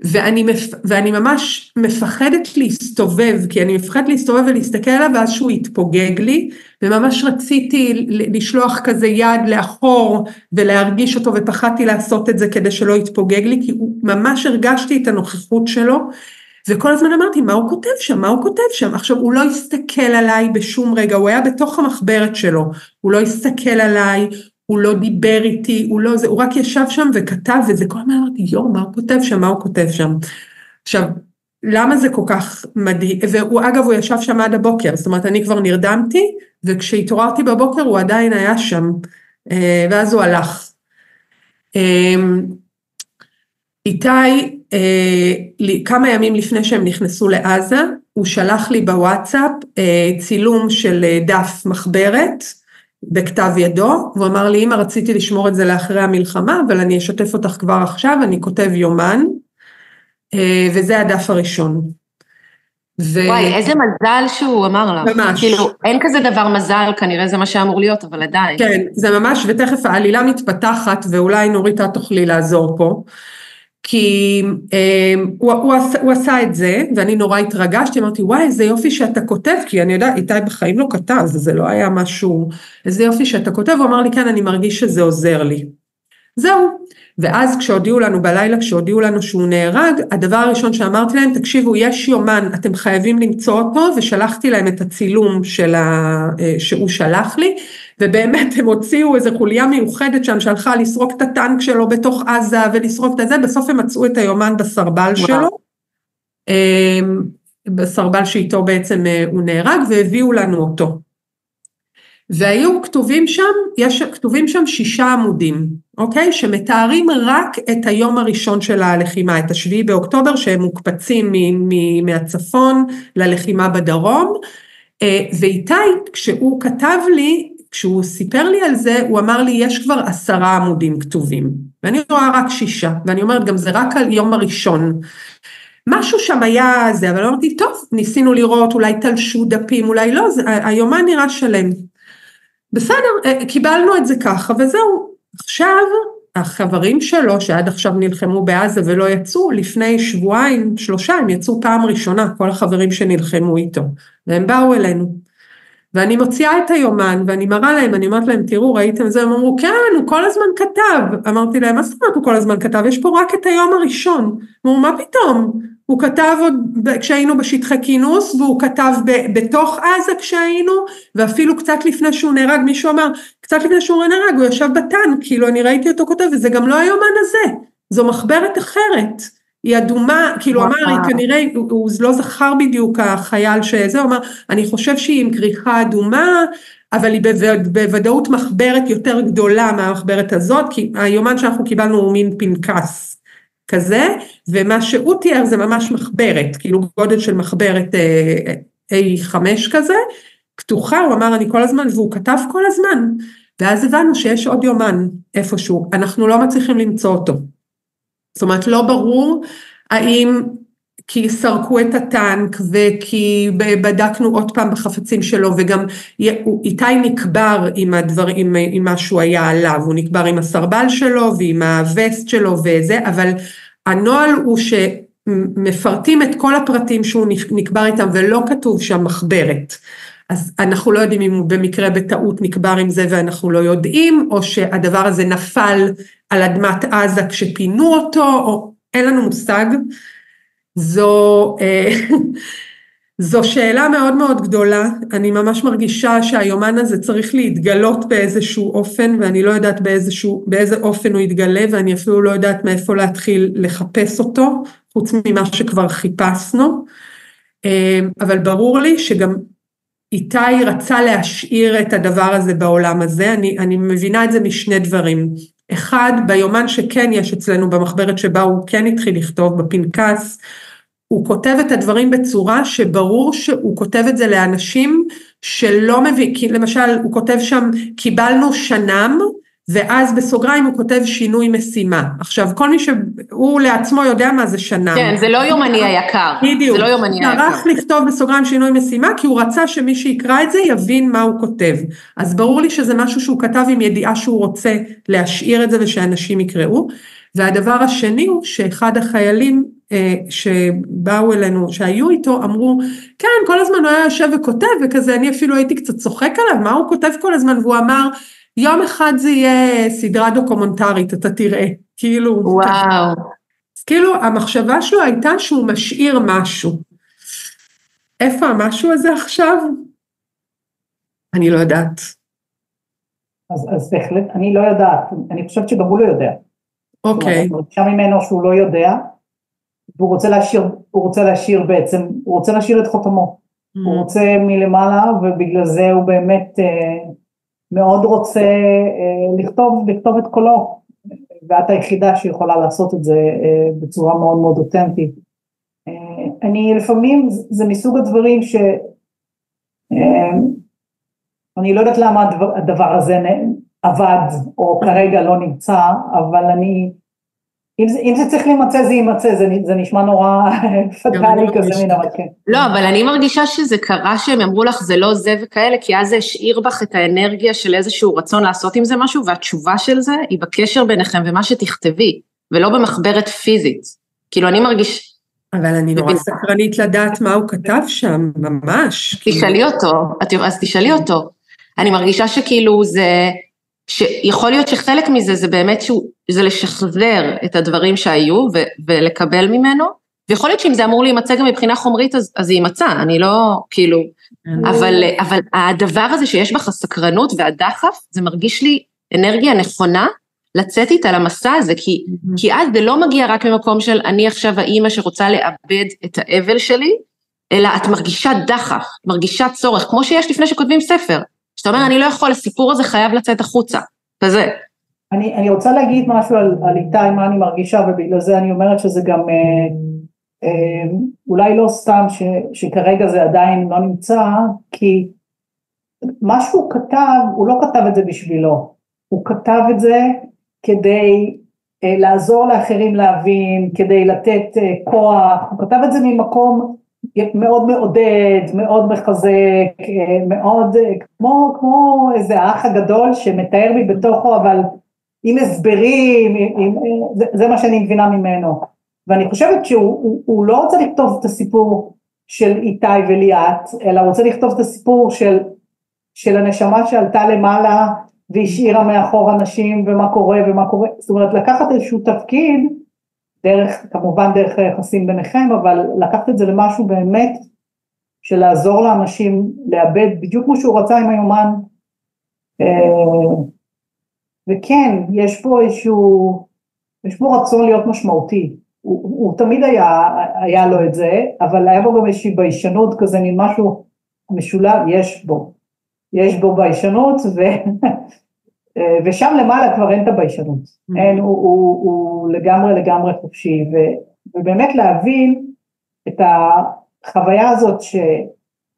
ואני, מפ... ואני ממש מפחדת להסתובב, כי אני מפחדת להסתובב ולהסתכל עליו, ואז שהוא יתפוגג לי, וממש רציתי לשלוח כזה יד לאחור ולהרגיש אותו, ופחדתי לעשות את זה כדי שלא יתפוגג לי, כי ממש הרגשתי את הנוכחות שלו, וכל הזמן אמרתי, מה הוא כותב שם? מה הוא כותב שם? עכשיו, הוא לא הסתכל עליי בשום רגע, הוא היה בתוך המחברת שלו, הוא לא הסתכל עליי, הוא לא דיבר איתי, הוא לא זה, הוא רק ישב שם וכתב, וזה כל הזמן אמרתי, יואו, מה הוא כותב שם? מה הוא כותב שם? עכשיו, למה זה כל כך מדהים? והוא, אגב, הוא ישב שם עד הבוקר, זאת אומרת, אני כבר נרדמתי, וכשהתעוררתי בבוקר הוא עדיין היה שם, אה, ואז הוא הלך. אה, איתי אה, כמה ימים לפני שהם נכנסו לעזה, הוא שלח לי בוואטסאפ אה, צילום של אה, דף מחברת בכתב ידו, והוא אמר לי, אמא רציתי לשמור את זה לאחרי המלחמה, אבל אני אשתף אותך כבר עכשיו, אני כותב יומן, וזה הדף הראשון. ו... וואי, איזה מזל שהוא אמר לך. ממש. כאילו, אין כזה דבר מזל, כנראה זה מה שאמור להיות, אבל עדיין. כן, זה ממש, ותכף העלילה מתפתחת, ואולי נורית את תוכלי לעזור פה. כי אה, הוא, הוא, עשה, הוא עשה את זה ואני נורא התרגשתי, אמרתי וואי איזה יופי שאתה כותב, כי אני יודעת איתי בחיים לא כתב, זה לא היה משהו, איזה יופי שאתה כותב, הוא אמר לי כן אני מרגיש שזה עוזר לי. זהו, ואז כשהודיעו לנו בלילה, כשהודיעו לנו שהוא נהרג, הדבר הראשון שאמרתי להם, תקשיבו, יש יומן, אתם חייבים למצוא אותו, ושלחתי להם את הצילום של ה... אה, שהוא שלח לי, ובאמת הם הוציאו איזו חוליה מיוחדת שם שהלכה לסרוק את הטנק שלו בתוך עזה ולסרוק את זה, בסוף הם מצאו את היומן בסרבל שלו, אמ, בסרבל שאיתו בעצם אה, הוא נהרג, והביאו לנו אותו. והיו כתובים שם, יש כתובים שם שישה עמודים, אוקיי? שמתארים רק את היום הראשון של הלחימה, את השביעי באוקטובר, שהם מוקפצים מהצפון ללחימה בדרום, אה, ואיתי, כשהוא כתב לי, כשהוא סיפר לי על זה, הוא אמר לי, יש כבר עשרה עמודים כתובים. ואני רואה רק שישה, ואני אומרת גם זה רק על יום הראשון. משהו שם היה זה, אבל אמרתי, טוב, ניסינו לראות, אולי תלשו דפים, אולי לא, זה, היומן נראה שלם. בסדר, אה, קיבלנו את זה ככה, וזהו. עכשיו, החברים שלו, שעד עכשיו נלחמו בעזה ולא יצאו, לפני שבועיים, שלושה, הם יצאו פעם ראשונה, כל החברים שנלחמו איתו, והם באו אלינו. ואני מוציאה את היומן ואני מראה להם, אני אומרת להם, תראו, ראיתם את זה? הם אמרו, כן, הוא כל הזמן כתב. אמרתי להם, מה זאת אומרת הוא כל הזמן כתב? יש פה רק את היום הראשון. אמרו, מה פתאום? הוא כתב עוד כשהיינו בשטחי כינוס, והוא כתב ב, בתוך עזה כשהיינו, ואפילו קצת לפני שהוא נהרג, מישהו אמר, קצת לפני שהוא נהרג, הוא ישב בטנק, כאילו אני ראיתי אותו כותב, וזה גם לא היומן הזה, זו מחברת אחרת. היא אדומה, כאילו אמר, היא כנראה, הוא, הוא לא זכר בדיוק החייל שזה, הוא אמר, אני חושב שהיא עם כריכה אדומה, אבל היא בוודאות מחברת יותר גדולה מהמחברת הזאת, כי היומן שאנחנו קיבלנו הוא מין פנקס כזה, ומה שהוא תיאר זה ממש מחברת, כאילו גודל של מחברת אה, A5 כזה, פתוחה, הוא אמר אני כל הזמן, והוא כתב כל הזמן, ואז הבנו שיש עוד יומן איפשהו, אנחנו לא מצליחים למצוא אותו. זאת אומרת לא ברור האם כי סרקו את הטנק וכי בדקנו עוד פעם בחפצים שלו וגם איתי נקבר עם הדבר, עם, עם מה שהוא היה עליו, הוא נקבר עם הסרבל שלו ועם הווסט שלו וזה, אבל הנוהל הוא שמפרטים את כל הפרטים שהוא נקבר איתם ולא כתוב שם מחברת. אז אנחנו לא יודעים אם הוא במקרה בטעות נקבר עם זה ואנחנו לא יודעים, או שהדבר הזה נפל על אדמת עזה כשפינו אותו, או אין לנו מושג. זו, אה, זו שאלה מאוד מאוד גדולה, אני ממש מרגישה שהיומן הזה צריך להתגלות באיזשהו אופן, ואני לא יודעת באיזשהו, באיזה אופן הוא יתגלה, ואני אפילו לא יודעת מאיפה להתחיל לחפש אותו, חוץ ממה שכבר חיפשנו. אה, אבל ברור לי שגם איתי רצה להשאיר את הדבר הזה בעולם הזה, אני, אני מבינה את זה משני דברים. אחד, ביומן שכן יש אצלנו במחברת שבה הוא כן התחיל לכתוב בפנקס, הוא כותב את הדברים בצורה שברור שהוא כותב את זה לאנשים שלא מביא, כי למשל הוא כותב שם קיבלנו שנם ואז בסוגריים הוא כותב שינוי משימה. עכשיו כל מי שהוא לעצמו יודע מה זה שנם. כן, זה לא יומני היקר. בדיוק. זה לא יומני היקר. הוא טרח לכתוב בסוגריים שינוי משימה כי הוא רצה שמי שיקרא את זה יבין מה הוא כותב. אז ברור לי שזה משהו שהוא כתב עם ידיעה שהוא רוצה להשאיר את זה ושאנשים יקראו. והדבר השני הוא שאחד החיילים שבאו אלינו, שהיו איתו, אמרו, כן, כל הזמן הוא היה יושב וכותב, וכזה, אני אפילו הייתי קצת צוחק עליו, מה הוא כותב כל הזמן? והוא אמר, יום אחד זה יהיה סדרה דוקומנטרית, אתה תראה, כאילו. וואו. אז כאילו, המחשבה שלו הייתה שהוא משאיר משהו. איפה המשהו הזה עכשיו? אני לא יודעת. אז, אז בהחלט, אני לא יודעת, אני חושבת שגם הוא לא יודע. אוקיי. אני מרגישה ממנו שהוא לא יודע, והוא רוצה להשאיר, הוא רוצה להשאיר בעצם, הוא רוצה להשאיר את חותמו. Mm. הוא רוצה מלמעלה, ובגלל זה הוא באמת אה, מאוד רוצה אה, לכתוב, לכתוב את קולו, ואת היחידה שיכולה לעשות את זה אה, בצורה מאוד מאוד אותנטית. אה, אני לפעמים, זה מסוג הדברים ש... אה, אני לא יודעת למה הדבר, הזה עבד או כרגע לא נמצא, אבל אני, אם זה, אם זה צריך להימצא זה יימצא, זה, זה נשמע נורא פטאלי כזה מן המקרה. לא, אבל אני מרגישה שזה קרה שהם אמרו לך זה לא זה וכאלה, כי אז זה השאיר בך את האנרגיה של איזשהו רצון לעשות עם זה משהו, והתשובה של זה היא בקשר ביניכם ומה שתכתבי, ולא במחברת פיזית. כאילו אני מרגיש... אבל אני נורא סקרנית לדעת מה הוא כתב שם, ממש. תשאלי אותו, אז תשאלי אותו. אני מרגישה שכאילו זה... שיכול להיות שחלק מזה זה באמת שהוא, זה לשחזר את הדברים שהיו ו, ולקבל ממנו, ויכול להיות שאם זה אמור להימצא גם מבחינה חומרית אז, אז זה יימצא, אני לא, כאילו, אבל, אבל הדבר הזה שיש בך סקרנות והדחף, זה מרגיש לי אנרגיה נכונה לצאת איתה למסע הזה, כי, כי אז זה לא מגיע רק ממקום של אני עכשיו האימא שרוצה לאבד את האבל שלי, אלא את מרגישה דחף, מרגישה צורך, כמו שיש לפני שכותבים ספר. שאתה אומר, אני לא יכול, הסיפור הזה חייב לצאת החוצה, כזה. אני, אני רוצה להגיד משהו על, על איתי, מה אני מרגישה, ובגלל זה אני אומרת שזה גם אה, אה, אולי לא סתם ש, שכרגע זה עדיין לא נמצא, כי מה שהוא כתב, הוא לא כתב את זה בשבילו, הוא כתב את זה כדי לעזור לאחרים להבין, כדי לתת כוח, הוא כתב את זה ממקום מאוד מעודד, מאוד מחזק, מאוד כמו, כמו איזה האח הגדול שמתאר לי בתוכו אבל עם הסברים, עם, עם, זה, זה מה שאני מבינה ממנו. ואני חושבת שהוא הוא, לא רוצה לכתוב את הסיפור של איתי וליאת, אלא רוצה לכתוב את הסיפור של, של הנשמה שעלתה למעלה והשאירה מאחור אנשים ומה קורה ומה קורה, זאת אומרת לקחת איזשהו תפקיד, דרך, כמובן דרך היחסים ביניכם, אבל לקחת את זה למשהו באמת של לעזור לאנשים לאבד בדיוק כמו שהוא רצה עם היומן. אה, וכן, יש פה איזשהו, יש פה רצון להיות משמעותי. הוא, הוא תמיד היה, היה לו את זה, אבל היה בו גם איזושהי ביישנות כזה, מין משהו משולב, יש בו. יש בו ביישנות, ו, ושם למעלה כבר אין את הביישנות. Mm-hmm. אין, הוא, הוא, הוא לגמרי לגמרי חופשי, ו, ובאמת להבין את החוויה הזאת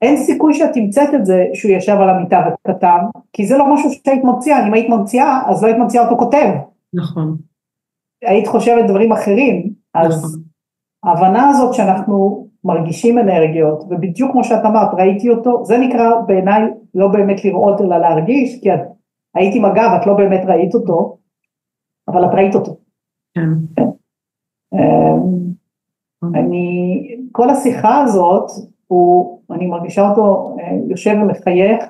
שאין סיכוי שאת תמצאת את זה שהוא ישב על המיטה וכתב, כי זה לא משהו שהיית ממציאה, אם היית ממציאה, אז לא היית ממציאה אותו כותב. נכון. היית חושבת דברים אחרים, אז נכון. ההבנה הזאת שאנחנו מרגישים אנרגיות, ובדיוק כמו שאת אמרת, ראיתי אותו, זה נקרא בעיניי לא באמת לראות אלא להרגיש, כי את היית עם הגב, את לא באמת ראית אותו, אבל את ראית אותו. כן. אמ, אוקיי. אני, כל השיחה הזאת, הוא, אני מרגישה אותו אה, יושב ומחייך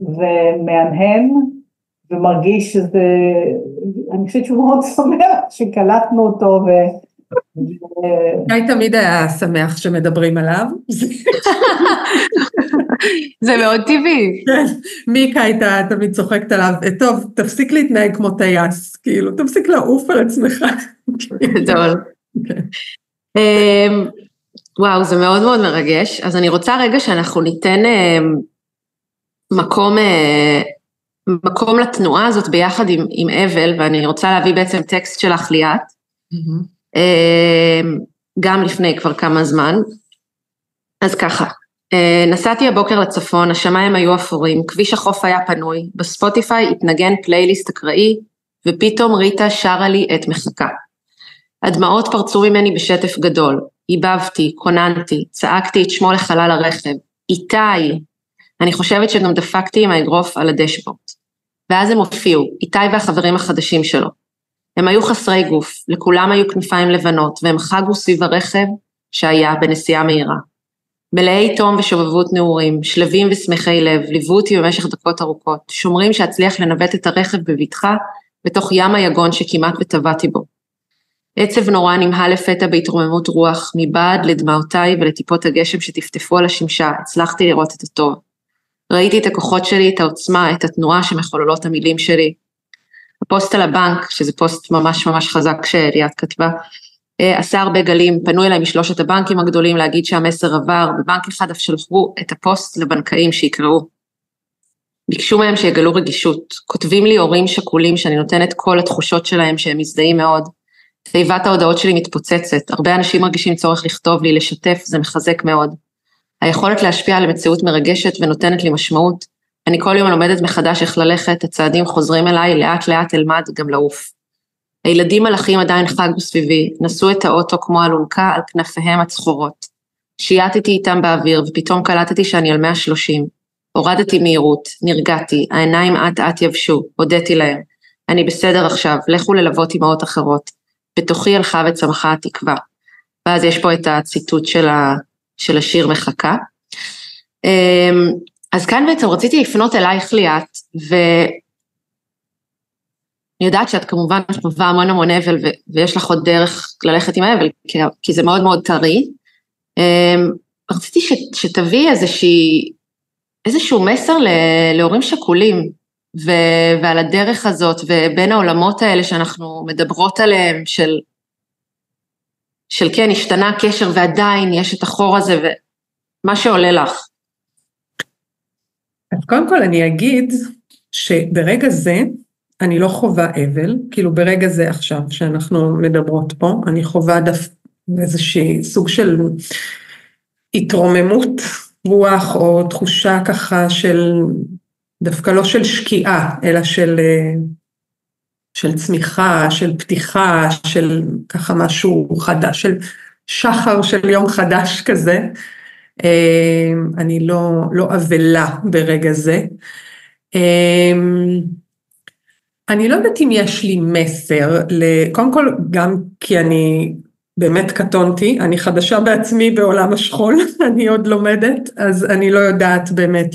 ומהנהן ומרגיש שזה, אני חושבת שהוא מאוד שמח שקלטנו אותו ו... גיא תמיד היה שמח שמדברים עליו. זה מאוד טבעי. כן, מיקה הייתה תמיד צוחקת עליו, טוב, תפסיק להתנהג כמו טייס, כאילו, תפסיק לעוף על עצמך. גדול. וואו, זה מאוד מאוד מרגש. אז אני רוצה רגע שאנחנו ניתן אמ, מקום, אה, מקום לתנועה הזאת ביחד עם, עם אבל, ואני רוצה להביא בעצם טקסט שלך ליאת. Mm-hmm. גם לפני כבר כמה זמן. אז ככה, אה, נסעתי הבוקר לצפון, השמיים היו אפורים, כביש החוף היה פנוי, בספוטיפיי התנגן פלייליסט אקראי, ופתאום ריטה שרה לי את מחכה. הדמעות פרצו ממני בשטף גדול, היבבתי, קוננתי, צעקתי את שמו לחלל הרכב, איתי! אני חושבת שגם דפקתי עם האגרוף על הדשבורד. ואז הם הופיעו, איתי והחברים החדשים שלו. הם היו חסרי גוף, לכולם היו כנפיים לבנות, והם חגו סביב הרכב שהיה בנסיעה מהירה. מלאי תום ושובבות נעורים, שלווים ושמחי לב, ליוו אותי במשך דקות ארוכות, שומרים שאצליח לנווט את הרכב בבטחה בתוך ים היגון שכמעט וטבעתי בו. עצב נורא נמהל לפתע בהתרוממות רוח, מבעד לדמעותיי ולטיפות הגשם שטפטפו על השמשה, הצלחתי לראות את הטוב. ראיתי את הכוחות שלי, את העוצמה, את התנועה שמחוללות המילים שלי, הפוסט על הבנק, שזה פוסט ממש ממש חזק שליאת כתבה, אה, עשה הרבה גלים, פנו אליי משלושת הבנקים הגדולים להגיד שהמסר עבר, בבנק אחד אף שלחו את הפוסט לבנקאים שיקראו. ביקשו מהם שיגלו רגישות, כותבים לי הורים שכולים שאני נותנת כל התחושות שלהם שהם מזדהים מאוד. תיבת ההודעות שלי מתפוצצת, הרבה אנשים מרגישים צורך לכתוב לי, לשתף, זה מחזק מאוד. היכולת להשפיע על מציאות מרגשת ונותנת לי משמעות, אני כל יום לומדת מחדש איך ללכת, הצעדים חוזרים אליי, לאט לאט אלמד גם לעוף. הילדים מלאכים עדיין חגו סביבי, נשאו את האוטו כמו אלונקה על כנפיהם הצחורות. שייטתי איתם באוויר ופתאום קלטתי שאני על 130. הורדתי מהירות, נרגעתי, העיניים אט אט יבשו, הודיתי להם. אני בסדר עכשיו, לכו ללוות אמהות אחרות. בתוכי הלכה וצמחה התקווה. ואז יש פה את הציטוט של, ה, של השיר מחכה. אמ, אז כאן בעצם רציתי לפנות אלייך ליאת, ואני יודעת שאת כמובן חווה המון המון אבל. ויש לך עוד דרך ללכת עם האבל, כי, זה מאוד מאוד טרי. אמ, רציתי ש... שתביאי איזשהו מסר. להורים שכולים, ו... ועל הדרך הזאת, ובין העולמות האלה שאנחנו מדברות עליהם, של, של כן, השתנה הקשר ועדיין יש את החור הזה, ומה שעולה לך. קודם כל אני אגיד שברגע זה אני לא חווה אבל, כאילו ברגע זה עכשיו שאנחנו מדברות פה, אני חווה דף איזושהי סוג של התרוממות רוח או תחושה ככה של, דווקא לא של שקיעה, אלא של, של צמיחה, של פתיחה, של ככה משהו חדש, של שחר של יום חדש כזה. אני לא, לא אבלה ברגע זה. אני לא יודעת אם יש לי מסר, קודם כל גם כי אני באמת קטונתי, אני חדשה בעצמי בעולם השכול, אני עוד לומדת, אז אני לא יודעת באמת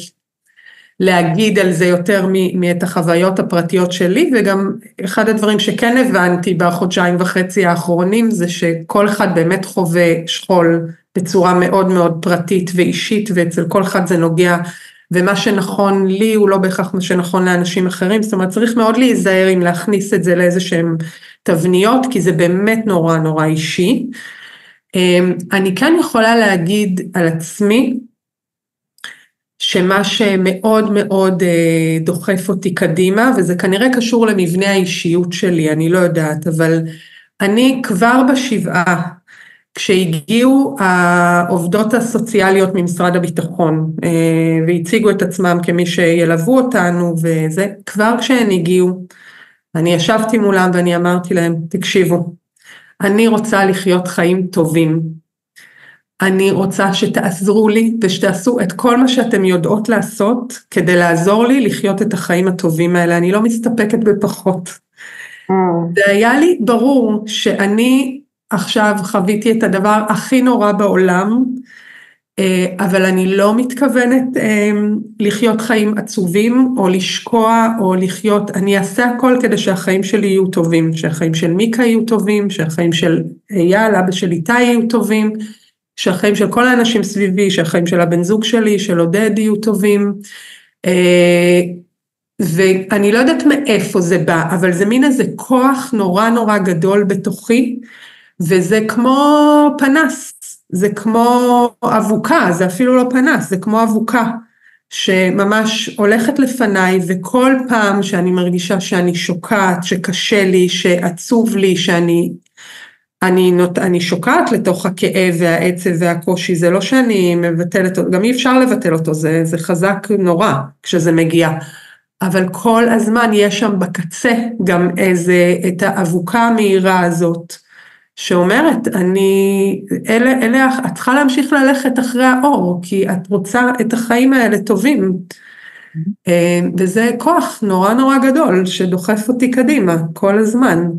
להגיד על זה יותר מאת החוויות הפרטיות שלי, וגם אחד הדברים שכן הבנתי בחודשיים וחצי האחרונים זה שכל אחד באמת חווה שכול בצורה מאוד מאוד פרטית ואישית, ואצל כל אחד זה נוגע ומה שנכון לי הוא לא בהכרח מה שנכון לאנשים אחרים, זאת אומרת צריך מאוד להיזהר אם להכניס את זה לאיזה שהם תבניות, כי זה באמת נורא נורא אישי. אמ, אני כן יכולה להגיד על עצמי, שמה שמאוד מאוד אה, דוחף אותי קדימה, וזה כנראה קשור למבנה האישיות שלי, אני לא יודעת, אבל אני כבר בשבעה כשהגיעו העובדות הסוציאליות ממשרד הביטחון אה, והציגו את עצמם כמי שילוו אותנו וזה, כבר כשהן הגיעו, אני ישבתי מולם ואני אמרתי להם, תקשיבו, אני רוצה לחיות חיים טובים, אני רוצה שתעזרו לי ושתעשו את כל מה שאתם יודעות לעשות כדי לעזור לי לחיות את החיים הטובים האלה, אני לא מסתפקת בפחות. Mm. והיה לי ברור שאני עכשיו חוויתי את הדבר הכי נורא בעולם, אה, אבל אני לא מתכוונת אה, לחיות חיים עצובים או לשקוע או לחיות, אני אעשה הכל כדי שהחיים שלי יהיו טובים, שהחיים של מיקה יהיו טובים, שהחיים של אייל, אבא של איתי יהיו טובים, שהחיים של כל האנשים סביבי, שהחיים של הבן זוג שלי, של עודד יהיו טובים. אה, ואני לא יודעת מאיפה זה בא, אבל זה מין איזה כוח נורא נורא גדול בתוכי, וזה כמו פנס, זה כמו אבוקה, זה אפילו לא פנס, זה כמו אבוקה שממש הולכת לפניי וכל פעם שאני מרגישה שאני שוקעת, שקשה לי, שעצוב לי, שאני אני, נות, אני שוקעת לתוך הכאב והעצב והקושי, זה לא שאני מבטלת אותו, גם אי אפשר לבטל אותו, זה, זה חזק נורא כשזה מגיע. אבל כל הזמן יש שם בקצה גם איזה, את האבוקה המהירה הזאת. שאומרת, אני, אלה, אלה, את צריכה להמשיך ללכת אחרי האור, כי את רוצה את החיים האלה טובים. אה, וזה כוח נורא נורא גדול שדוחף אותי קדימה כל הזמן.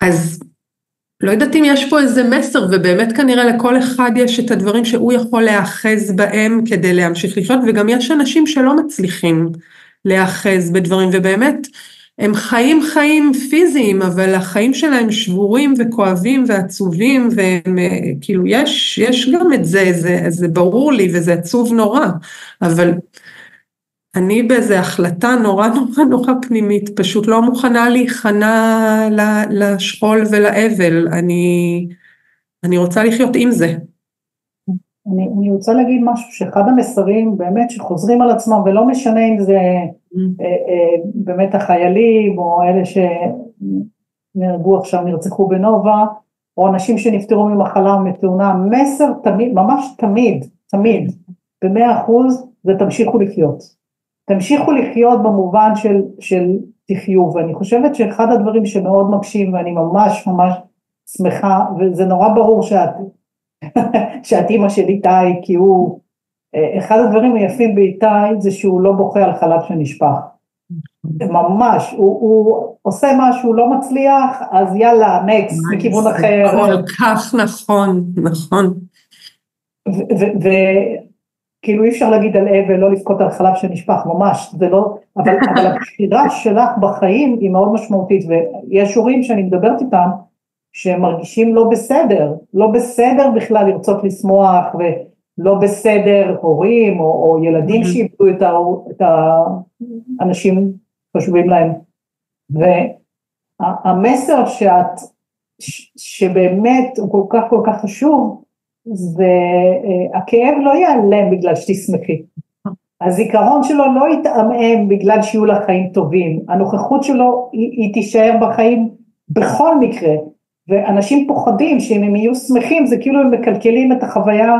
אז לא יודעת אם יש פה איזה מסר, ובאמת כנראה לכל אחד יש את הדברים שהוא יכול להיאחז בהם כדי להמשיך לחיות, וגם יש אנשים שלא מצליחים להיאחז בדברים, ובאמת, הם חיים חיים פיזיים, אבל החיים שלהם שבורים וכואבים ועצובים, והם אה, כאילו, יש, יש גם את זה, זה, זה ברור לי וזה עצוב נורא, אבל אני באיזה החלטה נורא נורא נורא פנימית, פשוט לא מוכנה להיכנע לשכול ולאבל, אני, אני רוצה לחיות עם זה. אני, אני רוצה להגיד משהו שאחד המסרים באמת שחוזרים על עצמם ולא משנה אם זה mm. אה, אה, באמת החיילים או אלה שנהרגו עכשיו נרצחו בנובה או אנשים שנפטרו ממחלה או מתאונה, מסר תמיד, ממש תמיד, תמיד, במאה אחוז זה תמשיכו לחיות. תמשיכו לחיות במובן של, של תחיו ואני חושבת שאחד הדברים שמאוד מקשים ואני ממש ממש שמחה וזה נורא ברור שאת שאת אימא של איתי, כי הוא, אחד הדברים היפים באיתי זה שהוא לא בוכה על חלב שנשפך. ממש, הוא, הוא עושה משהו, לא מצליח, אז יאללה, נקסט, מכיוון אחר. כל כך נכון, נכון. וכאילו אי אפשר להגיד על אבל, לא לבכות על חלב שנשפך, ממש, זה לא, אבל, אבל הבחירה שלך בחיים היא מאוד משמעותית, ויש הורים שאני מדברת איתם, שהם מרגישים לא בסדר, לא בסדר בכלל לרצות לשמוח ולא בסדר הורים או, או ילדים mm-hmm. שאיבדו את, את האנשים חשובים להם. והמסר שאת, שבאמת הוא כל כך כל כך חשוב, זה אה, לא ייעלם בגלל שתשמחי. הזיכרון שלו לא יתעמעם בגלל שיהיו לך חיים טובים, הנוכחות שלו היא, היא תישאר בחיים בכל מקרה, ואנשים פוחדים שאם הם יהיו שמחים זה כאילו הם מקלקלים את החוויה,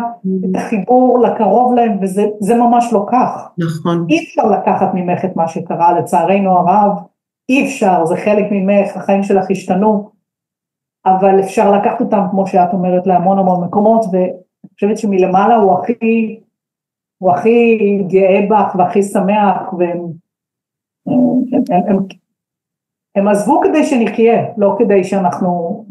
את החיבור לקרוב להם וזה ממש לא כך. נכון. אי אפשר לקחת ממך את מה שקרה לצערנו הרב, אי אפשר, זה חלק ממך, החיים שלך השתנו, אבל אפשר לקחת אותם כמו שאת אומרת להמון המון מקומות ואני חושבת שמלמעלה הוא הכי, הוא הכי גאה בך והכי שמח והם הם, הם, הם, הם עזבו כדי שנחיה, לא כדי שאנחנו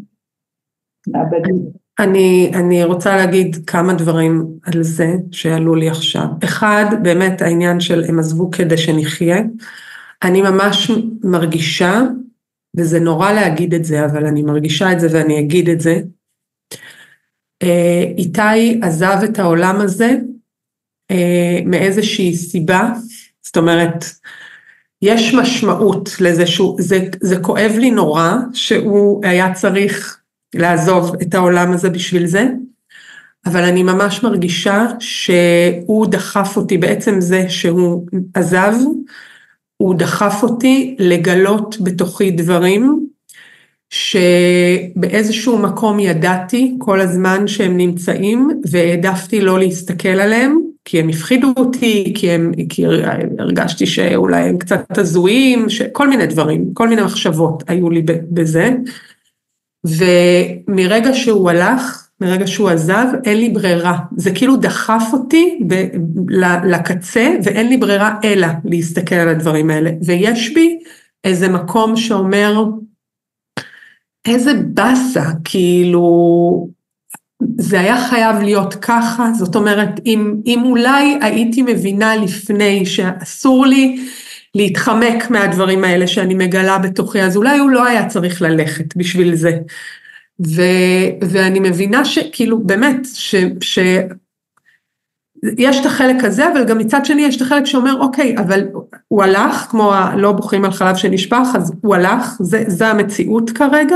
נאבד את זה. אני, אני רוצה להגיד כמה דברים על זה שעלו לי עכשיו. אחד, באמת העניין של הם עזבו כדי שנחיה. אני ממש מרגישה, וזה נורא להגיד את זה, אבל אני מרגישה את זה ואני אגיד את זה. אה, איתי עזב את העולם הזה אה, מאיזושהי סיבה, זאת אומרת, יש משמעות לזה שהוא, זה, זה כואב לי נורא שהוא היה צריך לעזוב את העולם הזה בשביל זה, אבל אני ממש מרגישה שהוא דחף אותי, בעצם זה שהוא עזב, הוא דחף אותי לגלות בתוכי דברים שבאיזשהו מקום ידעתי כל הזמן שהם נמצאים והעדפתי לא להסתכל עליהם כי הם הפחידו אותי, כי, הם, כי הרגשתי שאולי הם קצת הזויים, כל מיני דברים, כל מיני מחשבות היו לי בזה. ומרגע שהוא הלך, מרגע שהוא עזב, אין לי ברירה. זה כאילו דחף אותי ב, לקצה, ואין לי ברירה אלא להסתכל על הדברים האלה. ויש בי איזה מקום שאומר, איזה באסה, כאילו, זה היה חייב להיות ככה, זאת אומרת, אם, אם אולי הייתי מבינה לפני שאסור לי להתחמק מהדברים האלה שאני מגלה בתוכי, אז אולי הוא לא היה צריך ללכת בשביל זה. ו, ואני מבינה שכאילו, באמת, ש, ש... יש את החלק הזה, אבל גם מצד שני יש את החלק שאומר, אוקיי, אבל הוא הלך, כמו הלא בוכים על חלב שנשפך, אז הוא הלך, זה, זה המציאות כרגע,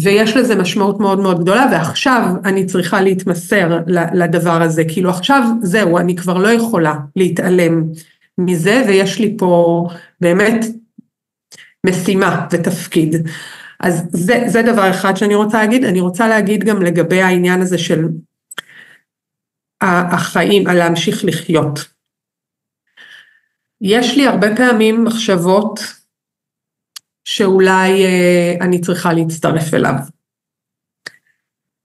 ויש לזה משמעות מאוד מאוד גדולה, ועכשיו אני צריכה להתמסר לדבר הזה, כאילו עכשיו זהו, אני כבר לא יכולה להתעלם מזה, ויש לי פה באמת משימה ותפקיד. אז זה, זה דבר אחד שאני רוצה להגיד, אני רוצה להגיד גם לגבי העניין הזה של החיים, על להמשיך לחיות. יש לי הרבה פעמים מחשבות שאולי אה, אני צריכה להצטרף אליו.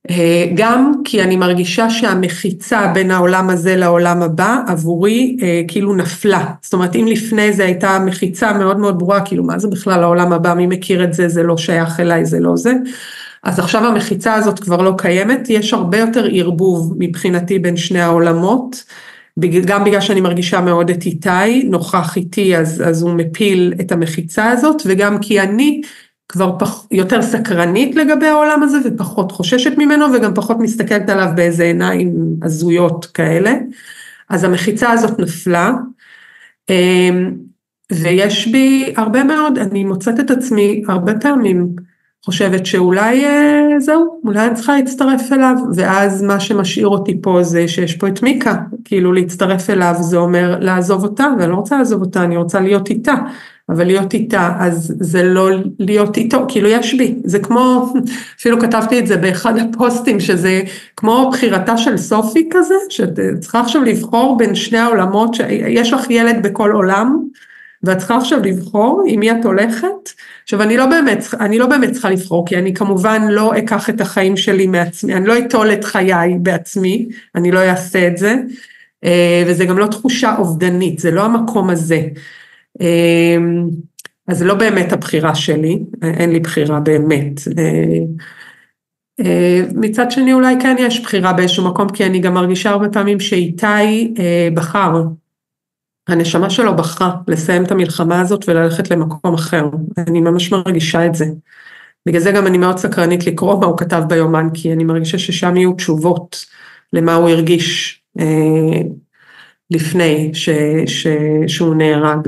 אה, גם כי אני מרגישה שהמחיצה בין העולם הזה לעולם הבא עבורי אה, כאילו נפלה. זאת אומרת אם לפני זה הייתה מחיצה מאוד מאוד ברורה, כאילו מה זה בכלל העולם הבא, מי מכיר את זה, זה לא שייך אליי, זה לא זה. אז עכשיו המחיצה הזאת כבר לא קיימת, יש הרבה יותר ערבוב מבחינתי בין שני העולמות. גם בגלל שאני מרגישה מאוד את איתי, נוכח איתי אז, אז הוא מפיל את המחיצה הזאת, וגם כי אני כבר פח, יותר סקרנית לגבי העולם הזה ופחות חוששת ממנו וגם פחות מסתכלת עליו באיזה עיניים הזויות כאלה. אז המחיצה הזאת נפלה, אמ, ויש בי הרבה מאוד, אני מוצאת את עצמי הרבה פעמים חושבת שאולי אה, זהו, אולי אני צריכה להצטרף אליו, ואז מה שמשאיר אותי פה זה שיש פה את מיקה, כאילו להצטרף אליו זה אומר לעזוב אותה, ואני לא רוצה לעזוב אותה, אני רוצה להיות איתה, אבל להיות איתה אז זה לא להיות איתו, כאילו יש בי, זה כמו, אפילו כתבתי את זה באחד הפוסטים, שזה כמו בחירתה של סופי כזה, שאת צריכה עכשיו לבחור בין שני העולמות, שיש לך ילד בכל עולם, ואת צריכה עכשיו לבחור עם מי את הולכת. עכשיו אני לא באמת, אני לא באמת צריכה לבחור, כי אני כמובן לא אקח את החיים שלי מעצמי, אני לא אטול את חיי בעצמי, אני לא אעשה את זה, אה, וזה גם לא תחושה אובדנית, זה לא המקום הזה. אה, אז זה לא באמת הבחירה שלי, אין לי בחירה באמת. אה, מצד שני אולי כן יש בחירה באיזשהו מקום, כי אני גם מרגישה הרבה פעמים שאיתי בחר הנשמה שלו בחרה לסיים את המלחמה הזאת וללכת למקום אחר, אני ממש מרגישה את זה. בגלל זה גם אני מאוד סקרנית לקרוא מה הוא כתב ביומן, כי אני מרגישה ששם יהיו תשובות למה הוא הרגיש אה, לפני ש, ש, שהוא נהרג.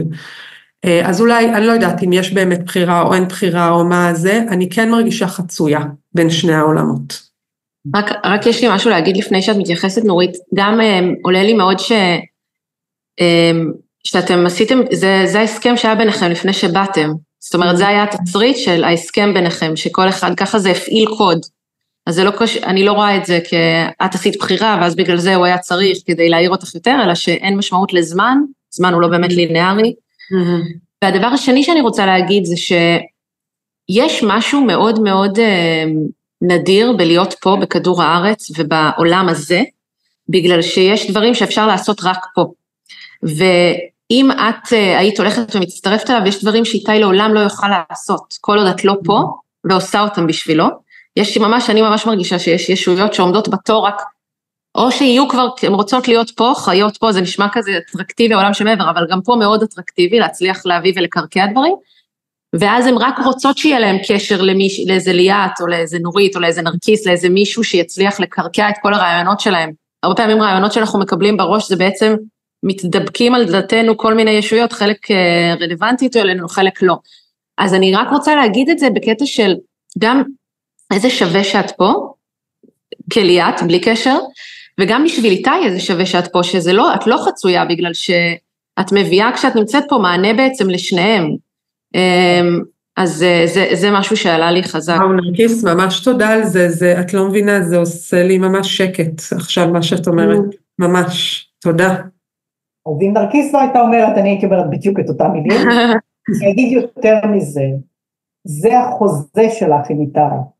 אה, אז אולי, אני לא יודעת אם יש באמת בחירה או אין בחירה או מה זה, אני כן מרגישה חצויה בין שני העולמות. רק, רק יש לי משהו להגיד לפני שאת מתייחסת נורית, גם אה, עולה לי מאוד ש... אמ, שאתם עשיתם, זה, זה ההסכם שהיה ביניכם לפני שבאתם, זאת אומרת, זה היה התצריט של ההסכם ביניכם, שכל אחד, ככה זה הפעיל קוד. אז זה לא קשה, אני לא רואה את זה כאת עשית בחירה, ואז בגלל זה הוא היה צריך כדי להעיר אותך יותר, אלא שאין משמעות לזמן, זמן הוא לא באמת ליניארי. והדבר השני שאני רוצה להגיד זה שיש משהו מאוד מאוד אה, נדיר בלהיות פה בכדור הארץ ובעולם הזה, בגלל שיש דברים שאפשר לעשות רק פה. ואם את אה, היית הולכת ומצטרפת אליו, יש דברים שאיתי לעולם לא יוכל לעשות, כל עוד את לא פה ועושה אותם בשבילו. יש ממש, אני ממש מרגישה שיש ישויות שעומדות בתור רק, או שיהיו כבר, הן רוצות להיות פה, חיות פה, זה נשמע כזה אטרקטיבי העולם שמעבר, אבל גם פה מאוד אטרקטיבי להצליח להביא ולקרקע דברים. ואז הן רק רוצות שיהיה להן קשר למיש, לאיזה ליאת או לאיזה נורית או לאיזה נרקיס, לאיזה מישהו שיצליח לקרקע את כל הרעיונות שלהם. הרבה פעמים רעיונות שאנחנו מקבלים בראש זה בעצם מתדבקים על דלתנו כל מיני ישויות, חלק אה, רלוונטית אלינו, חלק לא. אז אני רק רוצה להגיד את זה בקטע של גם איזה שווה שאת פה, כליאת, בלי קשר, וגם בשביל איתי איזה שווה שאת פה, שזה לא, את לא חצויה בגלל שאת מביאה כשאת נמצאת פה מענה בעצם לשניהם. אמ, אז זה, זה, זה משהו שעלה לי חזק. וואו נרקיס, ממש תודה על זה, זה, את לא מבינה, זה עושה לי ממש שקט עכשיו מה שאת אומרת, mm. ממש, תודה. אז אם נרקיס לא הייתה אומרת, אני הייתי אומרת בדיוק את אותם מילים. אני אגיד יותר מזה, זה החוזה שלך עם איתי.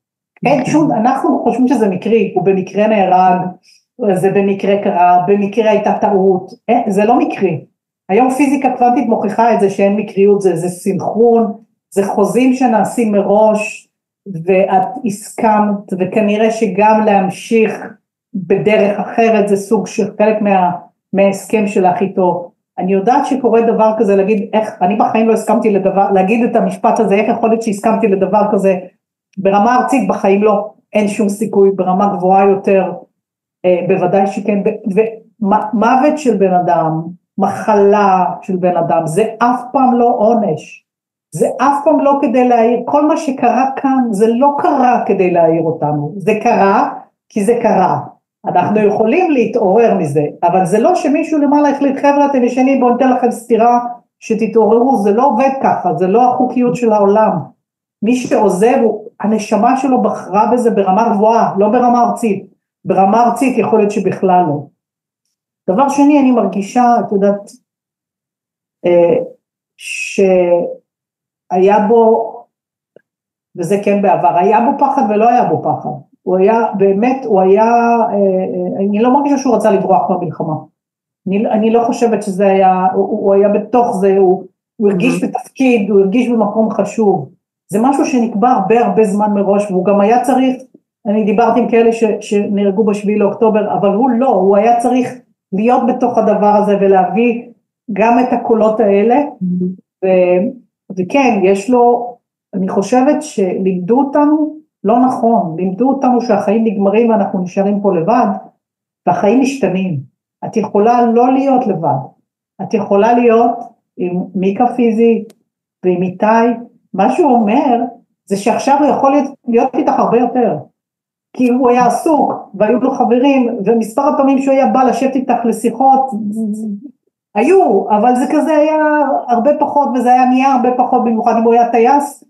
אין שום, אנחנו חושבים שזה מקרי, הוא במקרה נהרג, זה במקרה קרה, במקרה הייתה טעות, זה לא מקרי. היום פיזיקה קוונטית מוכיחה את זה שאין מקריות, זה, זה סינכרון, זה חוזים שנעשים מראש, ואת הסכמת, וכנראה שגם להמשיך בדרך אחרת זה סוג של חלק מה, מההסכם שלך איתו. אני יודעת שקורה דבר כזה, להגיד איך, אני בחיים לא הסכמתי לדבר, להגיד את המשפט הזה, איך יכול להיות שהסכמתי לדבר כזה, ברמה ארצית בחיים לא, אין שום סיכוי, ברמה גבוהה יותר, אה, בוודאי שכן, ומוות של בן אדם, מחלה של בן אדם, זה אף פעם לא עונש, זה אף פעם לא כדי להעיר, כל מה שקרה כאן זה לא קרה כדי להעיר אותנו, זה קרה כי זה קרה, אנחנו יכולים להתעורר מזה, אבל זה לא שמישהו למעלה החליט חבר'ה אתם ישנים בואו ניתן לכם סטירה שתתעוררו, זה לא עובד ככה, זה לא החוקיות של העולם, מי שעוזב, הנשמה שלו בחרה בזה ברמה גבוהה, לא ברמה ארצית, ברמה ארצית יכול להיות שבכלל לא. דבר שני, אני מרגישה, את יודעת, אה, שהיה בו, וזה כן בעבר, היה בו פחד ולא היה בו פחד. הוא היה, באמת, הוא היה, אה, אה, אני לא מרגישה שהוא רצה לברוח מהמלחמה. אני, אני לא חושבת שזה היה, הוא, הוא היה בתוך זה, הוא, הוא הרגיש mm-hmm. בתפקיד, הוא הרגיש במקום חשוב. זה משהו שנקבע הרבה הרבה זמן מראש, והוא גם היה צריך, אני דיברתי עם כאלה ש, שנהרגו בשביעי לאוקטובר, אבל הוא לא, הוא היה צריך להיות בתוך הדבר הזה ולהביא גם את הקולות האלה, ו, וכן, יש לו, אני חושבת שלימדו אותנו לא נכון, לימדו אותנו שהחיים נגמרים ואנחנו נשארים פה לבד, והחיים משתנים. את יכולה לא להיות לבד, את יכולה להיות עם מיקה פיזי ועם איתי, מה שהוא אומר זה שעכשיו הוא יכול להיות, איתך הרבה יותר. כי הוא היה עסוק והיו לו חברים ומספר הפעמים שהוא היה בא לשבת איתך לשיחות היו אבל זה כזה היה הרבה פחות וזה היה נהיה הרבה פחות במיוחד אם הוא היה טייס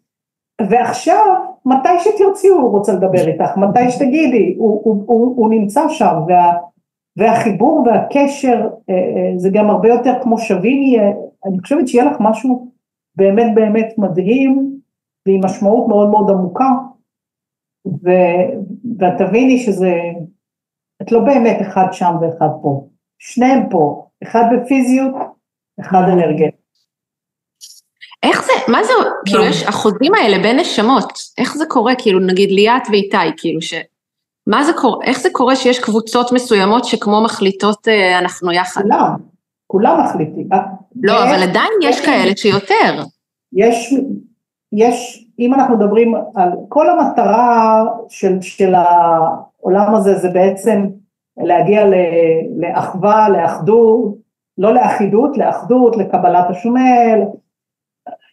ועכשיו מתי שתרצי הוא רוצה לדבר איתך מתי שתגידי הוא, הוא, הוא, הוא נמצא שם וה, והחיבור והקשר אה, אה, זה גם הרבה יותר כמו שווים אני חושבת שיהיה לך משהו באמת באמת מדהים ועם משמעות מאוד מאוד עמוקה. ו, ואת תביני שזה, את לא באמת אחד שם ואחד פה, שניהם פה, אחד בפיזיות, אחד אנרגטי. איך זה, מה זה, כאילו יש החוזים האלה בין נשמות, איך זה קורה, כאילו נגיד ליאת ואיתי, כאילו ש... מה זה קורה, איך זה קורה שיש קבוצות מסוימות שכמו מחליטות אה, אנחנו יחד? כולם, כולם מחליטים. לא, אבל עדיין יש כאלה שיותר. יש, יש, אם אנחנו מדברים על כל המטרה של, של העולם הזה זה בעצם להגיע לאחווה, לאחדות, לא לאחידות, לאחדות, לקבלת השומל.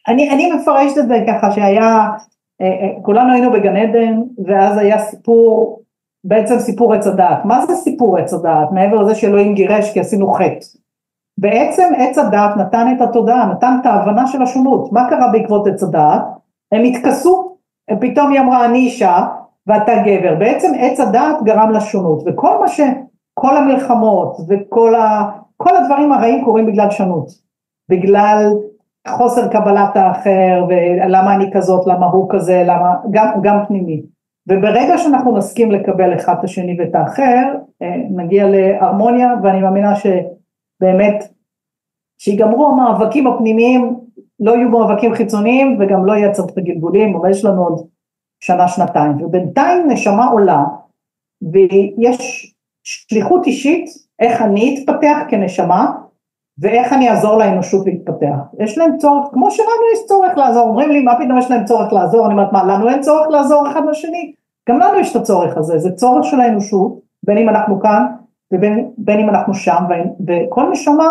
אני, אני מפרשת את זה ככה שהיה, אה, אה, כולנו היינו בגן עדן ואז היה סיפור, בעצם סיפור עץ הדעת. מה זה סיפור עץ הדעת? מעבר לזה שאלוהים גירש כי עשינו חטא. בעצם עץ הדעת נתן את התודעה, נתן את ההבנה של השונות. מה קרה בעקבות עץ הדעת? הם התכסו, פתאום היא אמרה אני אישה ואתה גבר. בעצם עץ הדעת גרם לשונות, וכל מה ש... כל המלחמות וכל ה... כל הדברים הרעים קורים בגלל שונות. בגלל חוסר קבלת האחר ולמה אני כזאת, למה הוא כזה, למה... גם, גם פנימי. וברגע שאנחנו נסכים לקבל אחד את השני ואת האחר, אה, נגיע להרמוניה ואני מאמינה שבאמת שיגמרו המאבקים הפנימיים, לא יהיו מאבקים חיצוניים וגם לא יהיה צריך את הגלגולים, אבל יש לנו עוד שנה שנתיים, ובינתיים נשמה עולה ויש שליחות אישית איך אני אתפתח כנשמה ואיך אני אעזור לאנושות להתפתח. יש להם צורך, כמו שלנו יש צורך לעזור, אומרים לי מה פתאום יש להם צורך לעזור, אני אומרת מה לנו אין צורך לעזור אחד לשני? גם לנו יש את הצורך הזה, זה צורך של האנושות, בין אם אנחנו כאן ובין אם אנחנו שם, וכל נשמה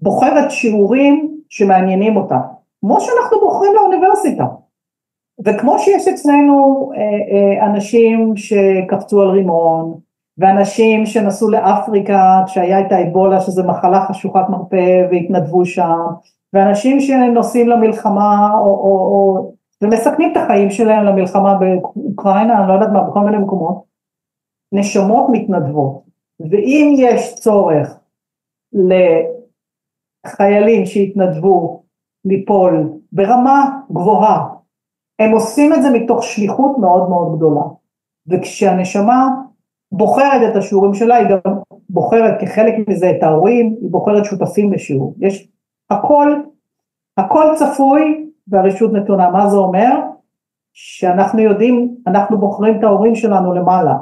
בוחרת שיעורים שמעניינים אותה, כמו שאנחנו בוחרים לאוניברסיטה, וכמו שיש אצלנו אה, אה, אנשים שקפצו על רימון, ואנשים שנסעו לאפריקה כשהיה את האבולה שזה מחלה חשוכת מרפא והתנדבו שם, ואנשים שנוסעים למלחמה או, או, או ומסכנים את החיים שלהם למלחמה באוקראינה, אני לא יודעת מה, בכל מיני מקומות, נשמות מתנדבות, ואם יש צורך לחיילים שהתנדבו ליפול ברמה גבוהה, הם עושים את זה מתוך שליחות מאוד מאוד גדולה, וכשהנשמה בוחרת את השיעורים שלה, היא גם בוחרת כחלק מזה את ההורים, היא בוחרת שותפים לשיעור. יש הכל, הכל צפוי והרשות נתונה. מה זה אומר? שאנחנו יודעים, אנחנו בוחרים את ההורים שלנו למעלה,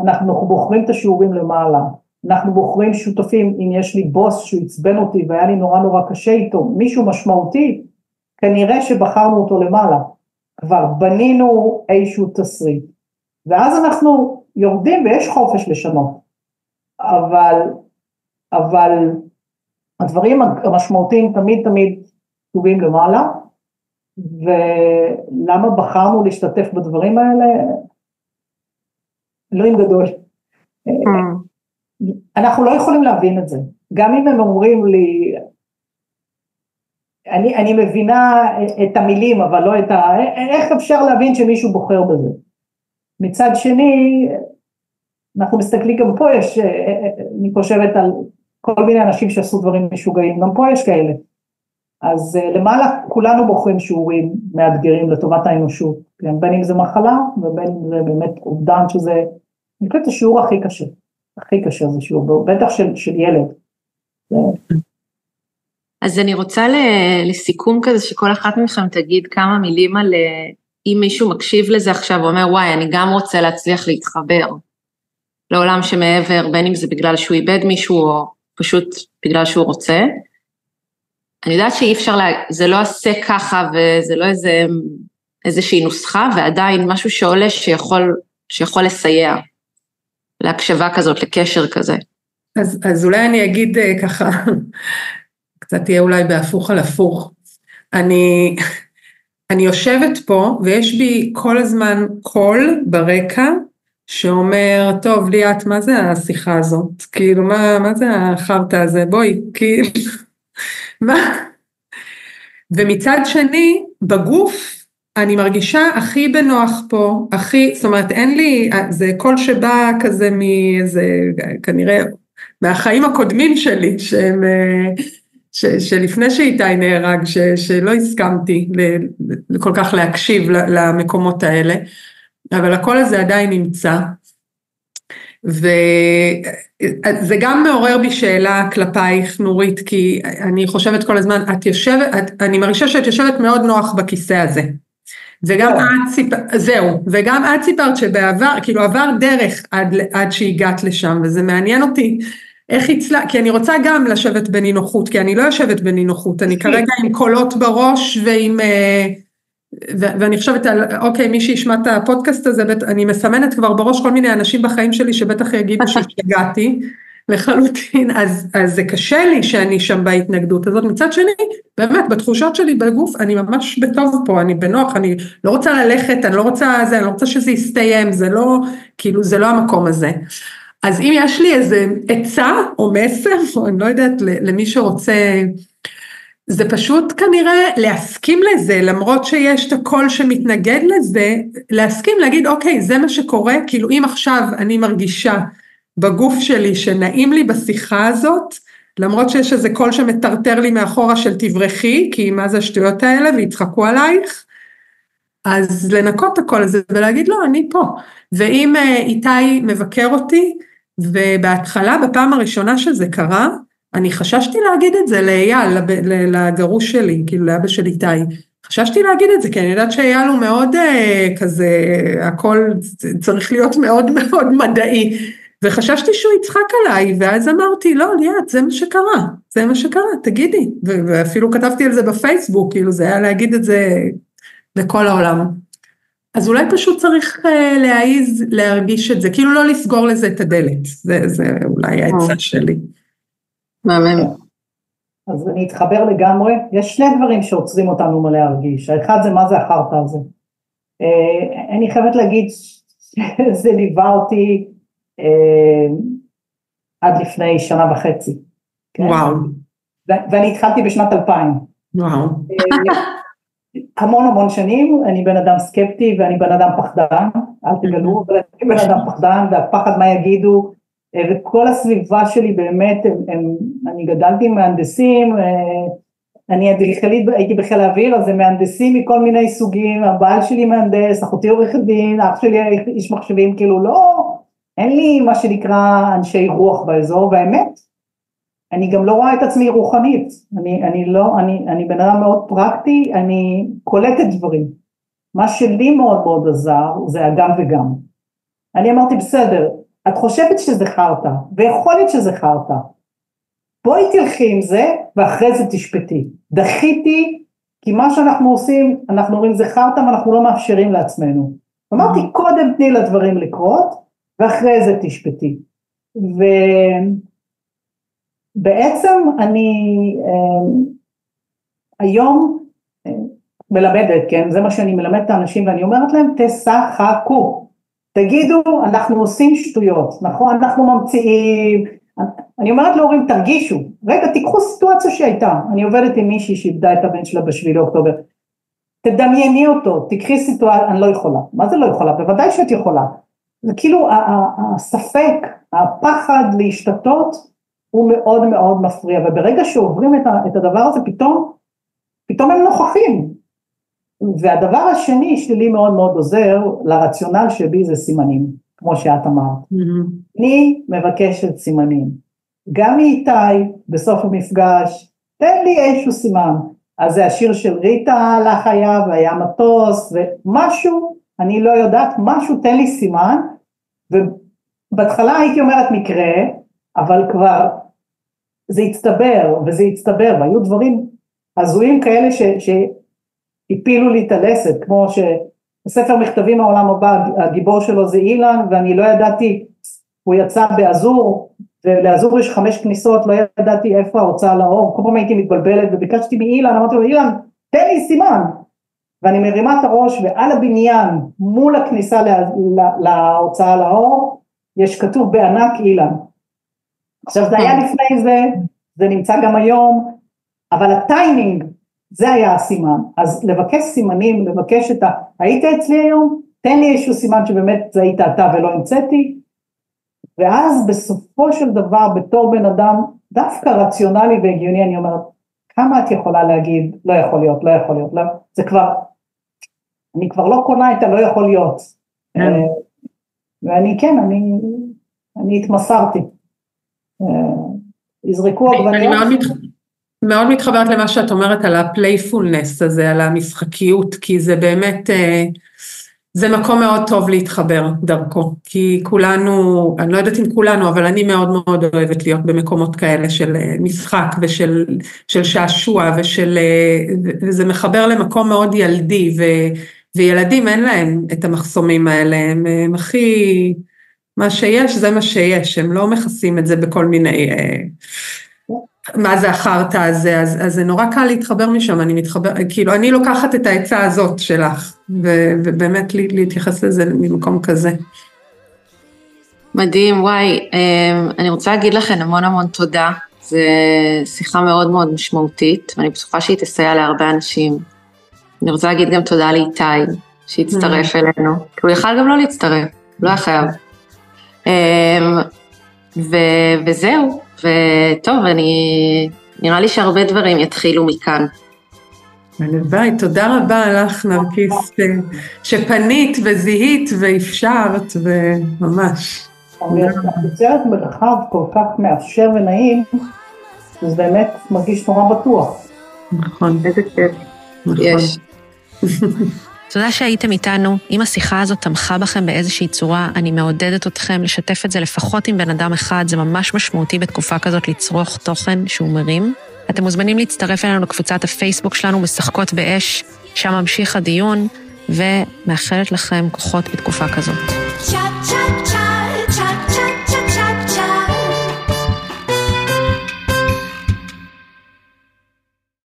אנחנו בוחרים את השיעורים למעלה, אנחנו בוחרים שותפים, אם יש לי בוס שהוא עצבן אותי והיה לי נורא נורא קשה איתו, מישהו משמעותי, כנראה שבחרנו אותו למעלה, כבר בנינו איזשהו תסריט, ואז אנחנו יורדים ויש חופש לשנות, אבל, אבל הדברים המשמעותיים תמיד תמיד כתובים למעלה, ולמה בחרנו להשתתף בדברים האלה? אלוהים גדול. Mm. אנחנו לא יכולים להבין את זה, גם אם הם אומרים לי, אני, אני מבינה את המילים אבל לא את ה... איך אפשר להבין שמישהו בוחר בזה? מצד שני, אנחנו מסתכלים, גם פה יש, אני חושבת על כל מיני אנשים שעשו דברים משוגעים, גם פה יש כאלה. אז למעלה כולנו בוחרים שיעורים מאתגרים לטובת האנושות? בין אם זה מחלה ובין אם זה באמת אובדן שזה, אני חושבת השיעור הכי קשה, הכי קשה זה שיעור, בטח של, של ילד. אז אני רוצה לסיכום כזה שכל אחת מכם תגיד כמה מילים על אם מישהו מקשיב לזה עכשיו ואומר וואי אני גם רוצה להצליח להתחבר לעולם שמעבר בין אם זה בגלל שהוא איבד מישהו או פשוט בגלל שהוא רוצה. אני יודעת שאי אפשר, לה... זה לא עשה ככה וזה לא איזה, איזושהי נוסחה ועדיין משהו שעולה שיכול, שיכול לסייע להקשבה כזאת, לקשר כזה. אז, אז אולי אני אגיד אה, ככה, קצת תהיה אולי בהפוך על הפוך. אני, אני יושבת פה ויש בי כל הזמן קול ברקע שאומר, טוב ליאת, מה זה השיחה הזאת? כאילו, מה, מה זה החרטא הזה? בואי, כאילו, מה? ומצד שני, בגוף, אני מרגישה הכי בנוח פה, הכי, זאת אומרת, אין לי, זה קול שבא כזה מאיזה, כנראה, מהחיים הקודמים שלי, שהם... ש, שלפני שאיתי נהרג, ש, שלא הסכמתי ל, כל כך להקשיב למקומות האלה, אבל הקול הזה עדיין נמצא. וזה גם מעורר בי שאלה כלפייך נורית, כי אני חושבת כל הזמן, את יושבת, את, אני מרגישה שאת יושבת מאוד נוח בכיסא הזה. וגם את סיפרת, זהו, וגם את סיפרת שבעבר, כאילו עבר דרך עד, עד שהגעת לשם, וזה מעניין אותי איך הצלחת, כי אני רוצה גם לשבת בנינוחות, כי אני לא יושבת בנינוחות, אני כרגע עם קולות בראש ועם, אה, ו- ואני חושבת על, אוקיי, מי שישמע את הפודקאסט הזה, אני מסמנת כבר בראש כל מיני אנשים בחיים שלי שבטח יגידו שהשתגעתי לחלוטין, אז, אז זה קשה לי שאני שם בהתנגדות הזאת, מצד שני, באמת, בתחושות שלי בגוף, אני ממש בטוב פה, אני בנוח, אני לא רוצה ללכת, אני לא רוצה זה, אני לא רוצה שזה יסתיים, זה לא, כאילו, זה לא המקום הזה. אז אם יש לי איזה עצה או מסר, או אני לא יודעת, למי שרוצה, זה פשוט כנראה להסכים לזה, למרות שיש את הקול שמתנגד לזה, להסכים להגיד, אוקיי, זה מה שקורה, כאילו אם עכשיו אני מרגישה בגוף שלי שנעים לי בשיחה הזאת, למרות שיש איזה קול שמטרטר לי מאחורה של תברכי, כי מה זה השטויות האלה, ויצחקו עלייך, אז לנקות את הקול הזה ולהגיד, לא, אני פה. ואם אה, איתי מבקר אותי, ובהתחלה, בפעם הראשונה שזה קרה, אני חששתי להגיד את זה לאייל, לגרוש שלי, כאילו לאבא של איתי. חששתי להגיד את זה, כי אני יודעת שאייל הוא מאוד אה, כזה, הכל צריך להיות מאוד מאוד מדעי. וחששתי שהוא יצחק עליי, ואז אמרתי, לא, ליאת, זה מה שקרה, זה מה שקרה, תגידי. ואפילו כתבתי על זה בפייסבוק, כאילו זה היה להגיד את זה לכל העולם. אז אולי פשוט צריך uh, להעיז להרגיש את זה, כאילו לא לסגור לזה את הדלת, זה, זה אולי העצה אה. שלי. מהמם. אז אני אתחבר לגמרי, יש שני דברים שעוצרים אותנו מלהרגיש, האחד זה מה זה החרטא הזה. Uh, אני חייבת להגיד שזה ליווה אותי עד לפני שנה וחצי. כן? וואו. ואני התחלתי בשנת 2000. וואו. המון המון שנים, אני בן אדם סקפטי ואני בן אדם פחדן, אל תגלו, אבל אני בן אדם פחדן והפחד מה יגידו, אה, וכל הסביבה שלי באמת, הם, הם, אני גדלתי עם מהנדסים, אה, אני אדריכלית, הייתי בחיל האוויר, אז זה מהנדסים מכל מיני סוגים, הבעל שלי מהנדס, אחותי עורכת דין, אח שלי איש מחשבים, כאילו לא, אין לי מה שנקרא אנשי רוח באזור, והאמת, אני גם לא רואה את עצמי רוחנית, אני, אני לא, אני, אני בן אדם מאוד פרקטי, אני קולטת דברים. מה שלי מאוד מאוד עזר זה הגם וגם. אני אמרתי בסדר, את חושבת שזה חרטא, ויכול להיות שזה חרטא, בואי תלכי עם זה ואחרי זה תשפטי. דחיתי, כי מה שאנחנו עושים, אנחנו אומרים זה חרטא ואנחנו לא מאפשרים לעצמנו. אמרתי קודם תני לדברים לקרות ואחרי זה תשפטי. ו... בעצם אני אה, היום אה, מלמדת, כן, זה מה שאני מלמדת את האנשים ואני אומרת להם תשחקו, תגידו אנחנו עושים שטויות, נכון, אנחנו ממציאים, אני אומרת להורים תרגישו, רגע תיקחו סיטואציה שהייתה, אני עובדת עם מישהי שאיבדה את הבן שלה בשביעי לאוקטובר, תדמייני אותו, תקחי סיטואציה, אני לא יכולה, מה זה לא יכולה? בוודאי שאת יכולה, זה כאילו הספק, הפחד להשתתות הוא מאוד מאוד מפריע, וברגע שעוברים את, הדבר הזה פתאום, פתאום הם נוכחים. והדבר השני שלי מאוד מאוד עוזר לרציונל שבי זה סימנים, כמו שאת אמרת. Mm-hmm. אני מבקשת סימנים. גם מאיתי בסוף המפגש, תן לי איזשהו סימן. אז זה השיר של ריטה הלך היה והיה מטוס ומשהו, אני לא יודעת, משהו תן לי סימן, ובהתחלה הייתי אומרת מקרה, אבל כבר זה הצטבר וזה הצטבר והיו דברים הזויים כאלה ש, שהפילו לי את הלסת כמו שבספר מכתבים העולם הבא הגיבור שלו זה אילן ואני לא ידעתי הוא יצא באזור ולאזור יש חמש כניסות לא ידעתי איפה ההוצאה לאור כל פעם הייתי מתבלבלת וביקשתי מאילן אמרתי לו אילן תן לי סימן ואני מרימה את הראש ועל הבניין מול הכניסה לה, לה, להוצאה לאור יש כתוב בענק אילן עכשיו זה היה כן. לפני זה, זה נמצא גם היום, אבל הטיימינג, זה היה הסימן. אז לבקש סימנים, לבקש את ה... היית אצלי היום? תן לי איזשהו סימן שבאמת זה היית אתה ולא המצאתי. ואז בסופו של דבר, בתור בן אדם דווקא רציונלי והגיוני, אני אומרת, כמה את יכולה להגיד, לא יכול להיות, לא יכול להיות, לא, זה כבר, אני כבר לא קונה את הלא יכול להיות. כן. אה, ואני כן, אני, אני התמסרתי. יזרקו עגבניות. מאוד מתחברת למה שאת אומרת על הפלייפולנס הזה, על המשחקיות, כי זה באמת, אה, זה מקום מאוד טוב להתחבר דרכו, כי כולנו, אני לא יודעת אם כולנו, אבל אני מאוד מאוד אוהבת להיות במקומות כאלה של אה, משחק ושל של שעשוע ושל, אה, וזה מחבר למקום מאוד ילדי, ו, וילדים אין להם את המחסומים האלה, הם, הם הכי... מה שיש זה מה שיש, הם לא מכסים את זה בכל מיני, אה, מה זה החרטא הזה, אז, אז זה נורא קל להתחבר משם, אני מתחבר, כאילו אני לוקחת את העצה הזאת שלך, ו, ובאמת להתייחס לזה ממקום כזה. מדהים, וואי, אמ, אני רוצה להגיד לכם המון המון תודה. זו שיחה מאוד מאוד משמעותית, ואני בטוחה שהיא תסייע להרבה אנשים. אני רוצה להגיד גם תודה לאיתי, שהצטרף mm. אלינו, כי הוא יכל גם לא להצטרף, לא היה חייב. אמ, ו- וזהו, וטוב, אני, נראה לי שהרבה דברים יתחילו מכאן. הלוואי, תודה רבה לך, נרקיס, שפנית וזיהית ואפשרת, וממש. יוצרת מרחב כל כך מאפשר ונעים, זה באמת מרגיש נורא בטוח. נכון. איזה כיף. נכון. יש. תודה שהייתם איתנו. אם השיחה הזאת תמכה בכם באיזושהי צורה, אני מעודדת אתכם לשתף את זה לפחות עם בן אדם אחד, זה ממש משמעותי בתקופה כזאת לצרוך תוכן שהוא מרים. אתם מוזמנים להצטרף אלינו לקבוצת הפייסבוק שלנו, משחקות באש, שם ממשיך הדיון, ומאחלת לכם כוחות בתקופה כזאת. צ'אט צ'אט